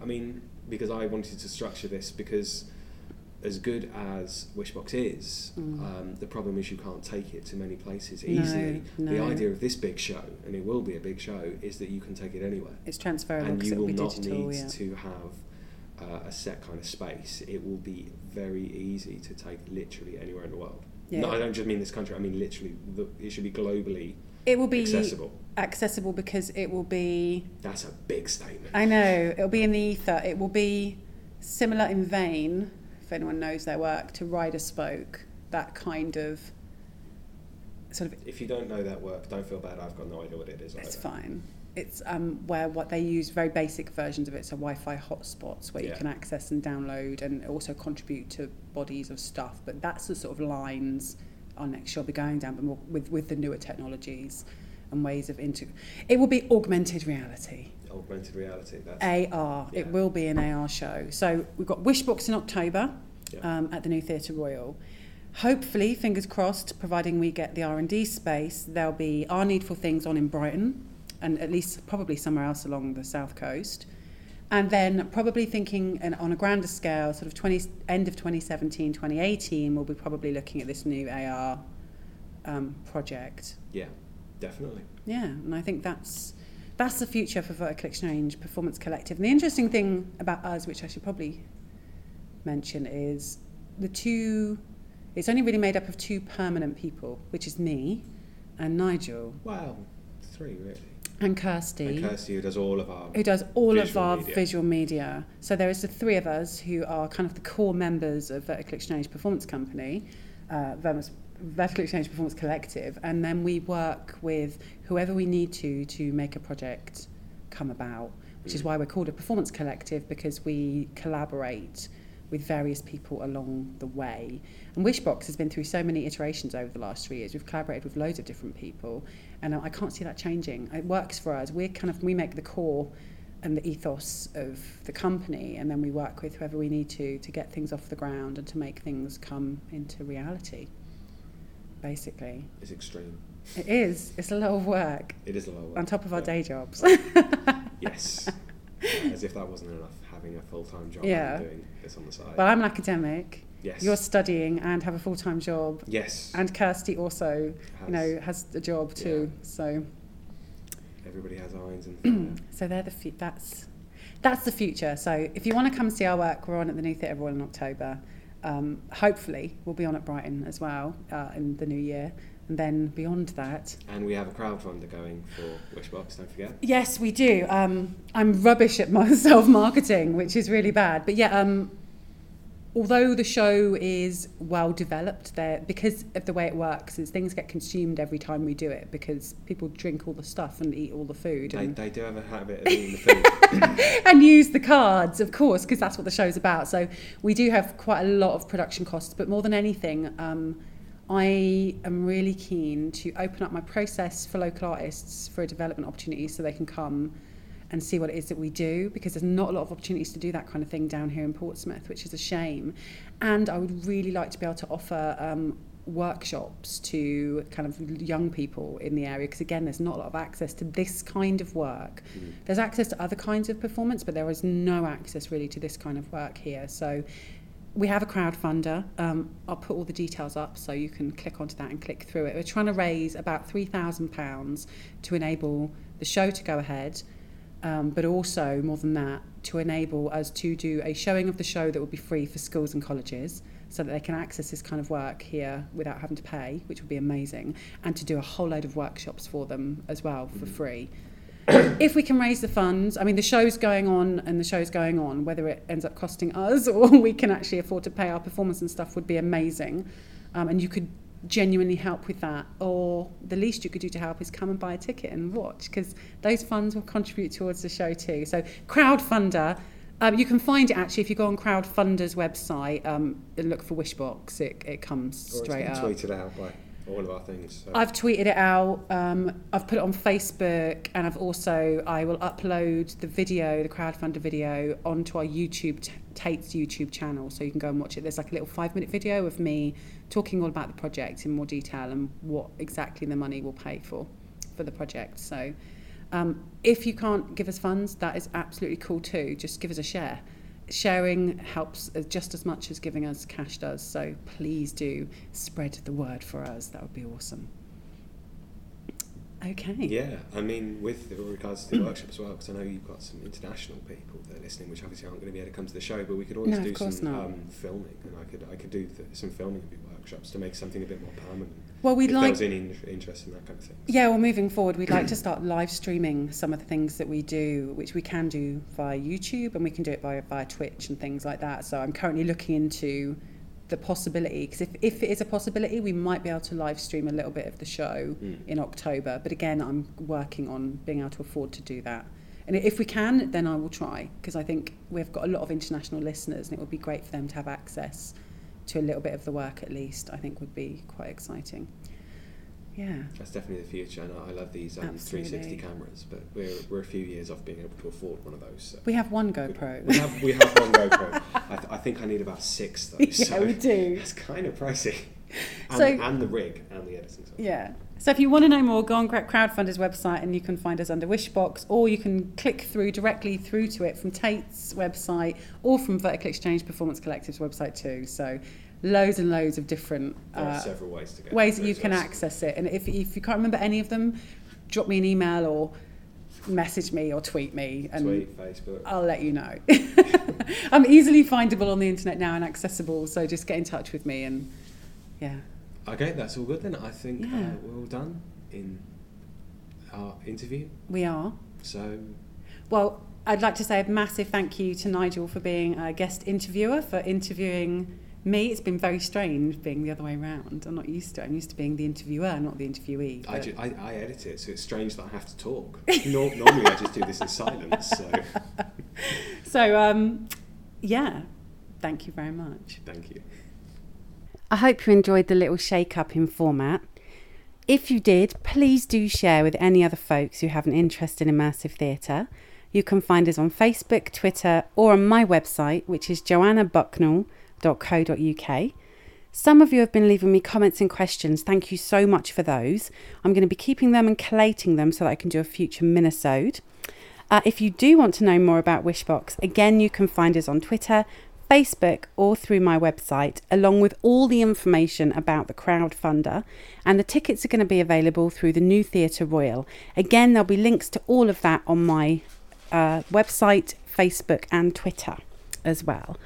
I mean, because I wanted to structure this because as good as Wishbox is, Mm. um, the problem is you can't take it to many places No, easily. The idea of this big show, and it will be a big show, is that you can take it anywhere. It's transferable and you will not digital. need Yeah. to have uh, a set kind of space. It will be very easy to take literally anywhere in the world. Yeah. No, I don't just mean this country. I mean literally. The, it should be globally It will be accessible. accessible because it will be. That's a big statement. I know it'll be in the ether. It will be similar in vein, if anyone knows their work, to Rider Spoke. That kind of sort of If you don't know that work, don't feel bad. I've got no idea what it is. It's either. fine. It's um, where what they use very basic versions of it, so Wi-Fi hotspots where you can access and download and also contribute to bodies of stuff. But that's the sort of lines our next will be going down, but more with with the newer technologies and ways of inter. It will be augmented reality. Augmented reality. That's AR. Yeah. It will be an AR show. So we've got Wishbox in October Yeah. um, at the new Theatre Royal. Hopefully, fingers crossed, providing we get the R and D space, there'll be our needful things on in Brighton, and at least probably somewhere else along the south coast. And then probably thinking and on a grander scale, sort of 20, end of 2017, 2018, we'll be probably looking at this new AR um, project. yeah, definitely. Yeah, and I think that's that's the future for Vertical Exchange Performance Collective. And the interesting thing about us, which I should probably mention, is the two. It's only really made up of two permanent people, which is me and Nigel Wow, three really. And Kirsty And Kirsty, who does all of our who does all of Visual our media. visual media. So there is the three of us who are kind of the core members of Vertical Exchange Performance Company, uh, Vertical Exchange Performance Collective, and then we work with whoever we need to to make a project come about, which is Mm. why we're called a performance collective because we collaborate with various people along the way. And Wishbox has been through so many iterations over the last three years. We've collaborated with loads of different people, and I can't see that changing. It works for us. We're kind of we make the core and the ethos of the company, and then we work with whoever we need to to get things off the ground and to make things come into reality. Basically, it's extreme. it is. It's a lot of work It is a lot of work. on top of our Yeah. day jobs. <laughs> Yes. As if that wasn't enough, having a full time job Yeah. and doing this on the side. well, I'm an academic. Yes. You're studying and have a full time job. yes. And Kirsty also, Has- you know, has a job too. So, Everybody has irons in <clears throat> fire. so they're the fu- that's that's the future. So, if you want to come see our work, we're on at the New Theatre Royal in October. Um, hopefully, we'll be on at Brighton as well uh, in the new year, and then beyond that, and we have a crowdfunder going for Wishbox, don't forget. Yes, we do. Um, I'm rubbish at <laughs> my self marketing, which is really bad. But yeah, um, although the show is well developed, there because of the way it works, is things get consumed every time we do it because people drink all the stuff and eat all the food They, and, they do have a habit of <laughs> eating the food. and use the cards, of course, because that's what the show's about. So we do have quite a lot of production costs, but more than anything. Um, I am really keen to open up my process for local artists for a development opportunity so they can come and see what it is that we do because there's not a lot of opportunities to do that kind of thing down here in Portsmouth, which is a shame. And I would really like to be able to offer um, workshops to kind of young people in the area because again there's not a lot of access to this kind of work Mm. there's access to other kinds of performance but there is no access really to this kind of work here so we have a crowdfunder. Um, I'll put all the details up so you can click onto that and click through it. We're trying to raise about £3,000 to enable the show to go ahead, um, but also, more than that, to enable us to do a showing of the show that will be free for schools and colleges so that they can access this kind of work here without having to pay, which would be amazing, and to do a whole load of workshops for them as well for free. <coughs> if we can raise the funds, I mean, the show's going on and the show's going on, whether it ends up costing us <laughs> or we can actually afford to pay our performance and stuff would be amazing. Um, and you could genuinely help with that. Or the least you could do to help is come and buy a ticket and watch because those funds will contribute towards the show too. So, crowdfunder. Um, you can find it actually if you go on Crowdfunder's website um, and look for Wishbox, it, it comes Or straight it's up. been tweeted out by all of our things. So. I've tweeted it out. Um, I've put it on Facebook, and I've also I will upload the video, the crowdfunder video, onto our YouTube TAIT's YouTube channel, so you can go and watch it. There's like a little five-minute video of me talking all about the project in more detail and what exactly the money will pay for for the project. So, um, if you can't give us funds, that is absolutely cool too. Just give us a share. Sharing helps just as much as giving us cash does. So please do spread the word for us. That would be awesome. Okay. Yeah, I mean, with regards to the workshop as well, because I know you've got some international people that are listening, which obviously aren't going to be able to come to the show, but we could always No, do some um, filming, and I could I could do some filming of your workshops to make something a bit more permanent. Well, we'd if like there was any interest in that kind of thing. Yeah, well, moving forward, we'd like to start live streaming some of the things that we do, which we can do via YouTube and we can do it via, via Twitch and things like that. So I'm currently looking into the possibility, because if, if it is a possibility, we might be able to live stream a little bit of the show Mm. in October. But again, I'm working on being able to afford to do that. And if we can, then I will try, because I think we've got a lot of international listeners and it would be great for them to have access to a little bit of the work at least, I think would be quite exciting. Yeah. That's definitely the future, and I I love these um, 360 cameras, but we're, we're a few years off being able to afford one of those. So. We have one GoPro. We have we have one <laughs> GoPro. I, th- I think I need about six though. yeah, so we do. <laughs> It's kind of pricey. And, So- and the rig and the editing software. Yeah. So if you want to know more, go on Crowdfunder's website and you can find us under Wishbox, or you can click through directly through to it from TAIT's website or from Vertical Exchange Performance Collective's website too. So loads and loads of different There are uh, several ways to get ways that you can access it. And if, if you can't remember any of them, drop me an email or message me or tweet me and Tweet, Facebook. I'll let you know. <laughs> I'm easily findable on the internet now and accessible, so just get in touch with me and yeah. Okay, that's all good then. I think Yeah. uh, we're all done in our interview. We are. So Well, I'd like to say a massive thank you to Nigel for being a guest interviewer, for interviewing me. It's been very strange being the other way around. I'm not used to it. I'm used to being the interviewer, not the interviewee. I, ju- I, I edit it, so it's strange that I have to talk. <laughs> Nor- normally I just do this in silence. So <laughs> So, um, yeah, thank you very much. thank you. I hope you enjoyed the little shake up in format. If you did, please do share with any other folks who have an interest in immersive theatre. You can find us on Facebook, Twitter, or on my website, which is joannabucknall.co.uk. Some of you have been leaving me comments and questions. Thank you so much for those. I'm going to be keeping them and collating them so that I can do a future minisode. Uh, if you do want to know more about Wishbox, again, you can find us on Twitter, Facebook, or through my website, along with all the information about the crowdfunder. And the tickets are going to be available through the New Theatre Royal. Again, there'll be links to all of that on my uh, website, Facebook, and Twitter as well.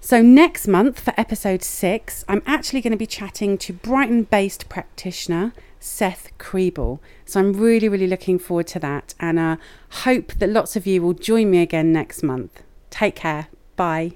So, next month for episode six, I'm actually going to be chatting to Brighton based practitioner Seth Kriebel. So, I'm really, really looking forward to that and uh, hope that lots of you will join me again next month. Take care. Bye.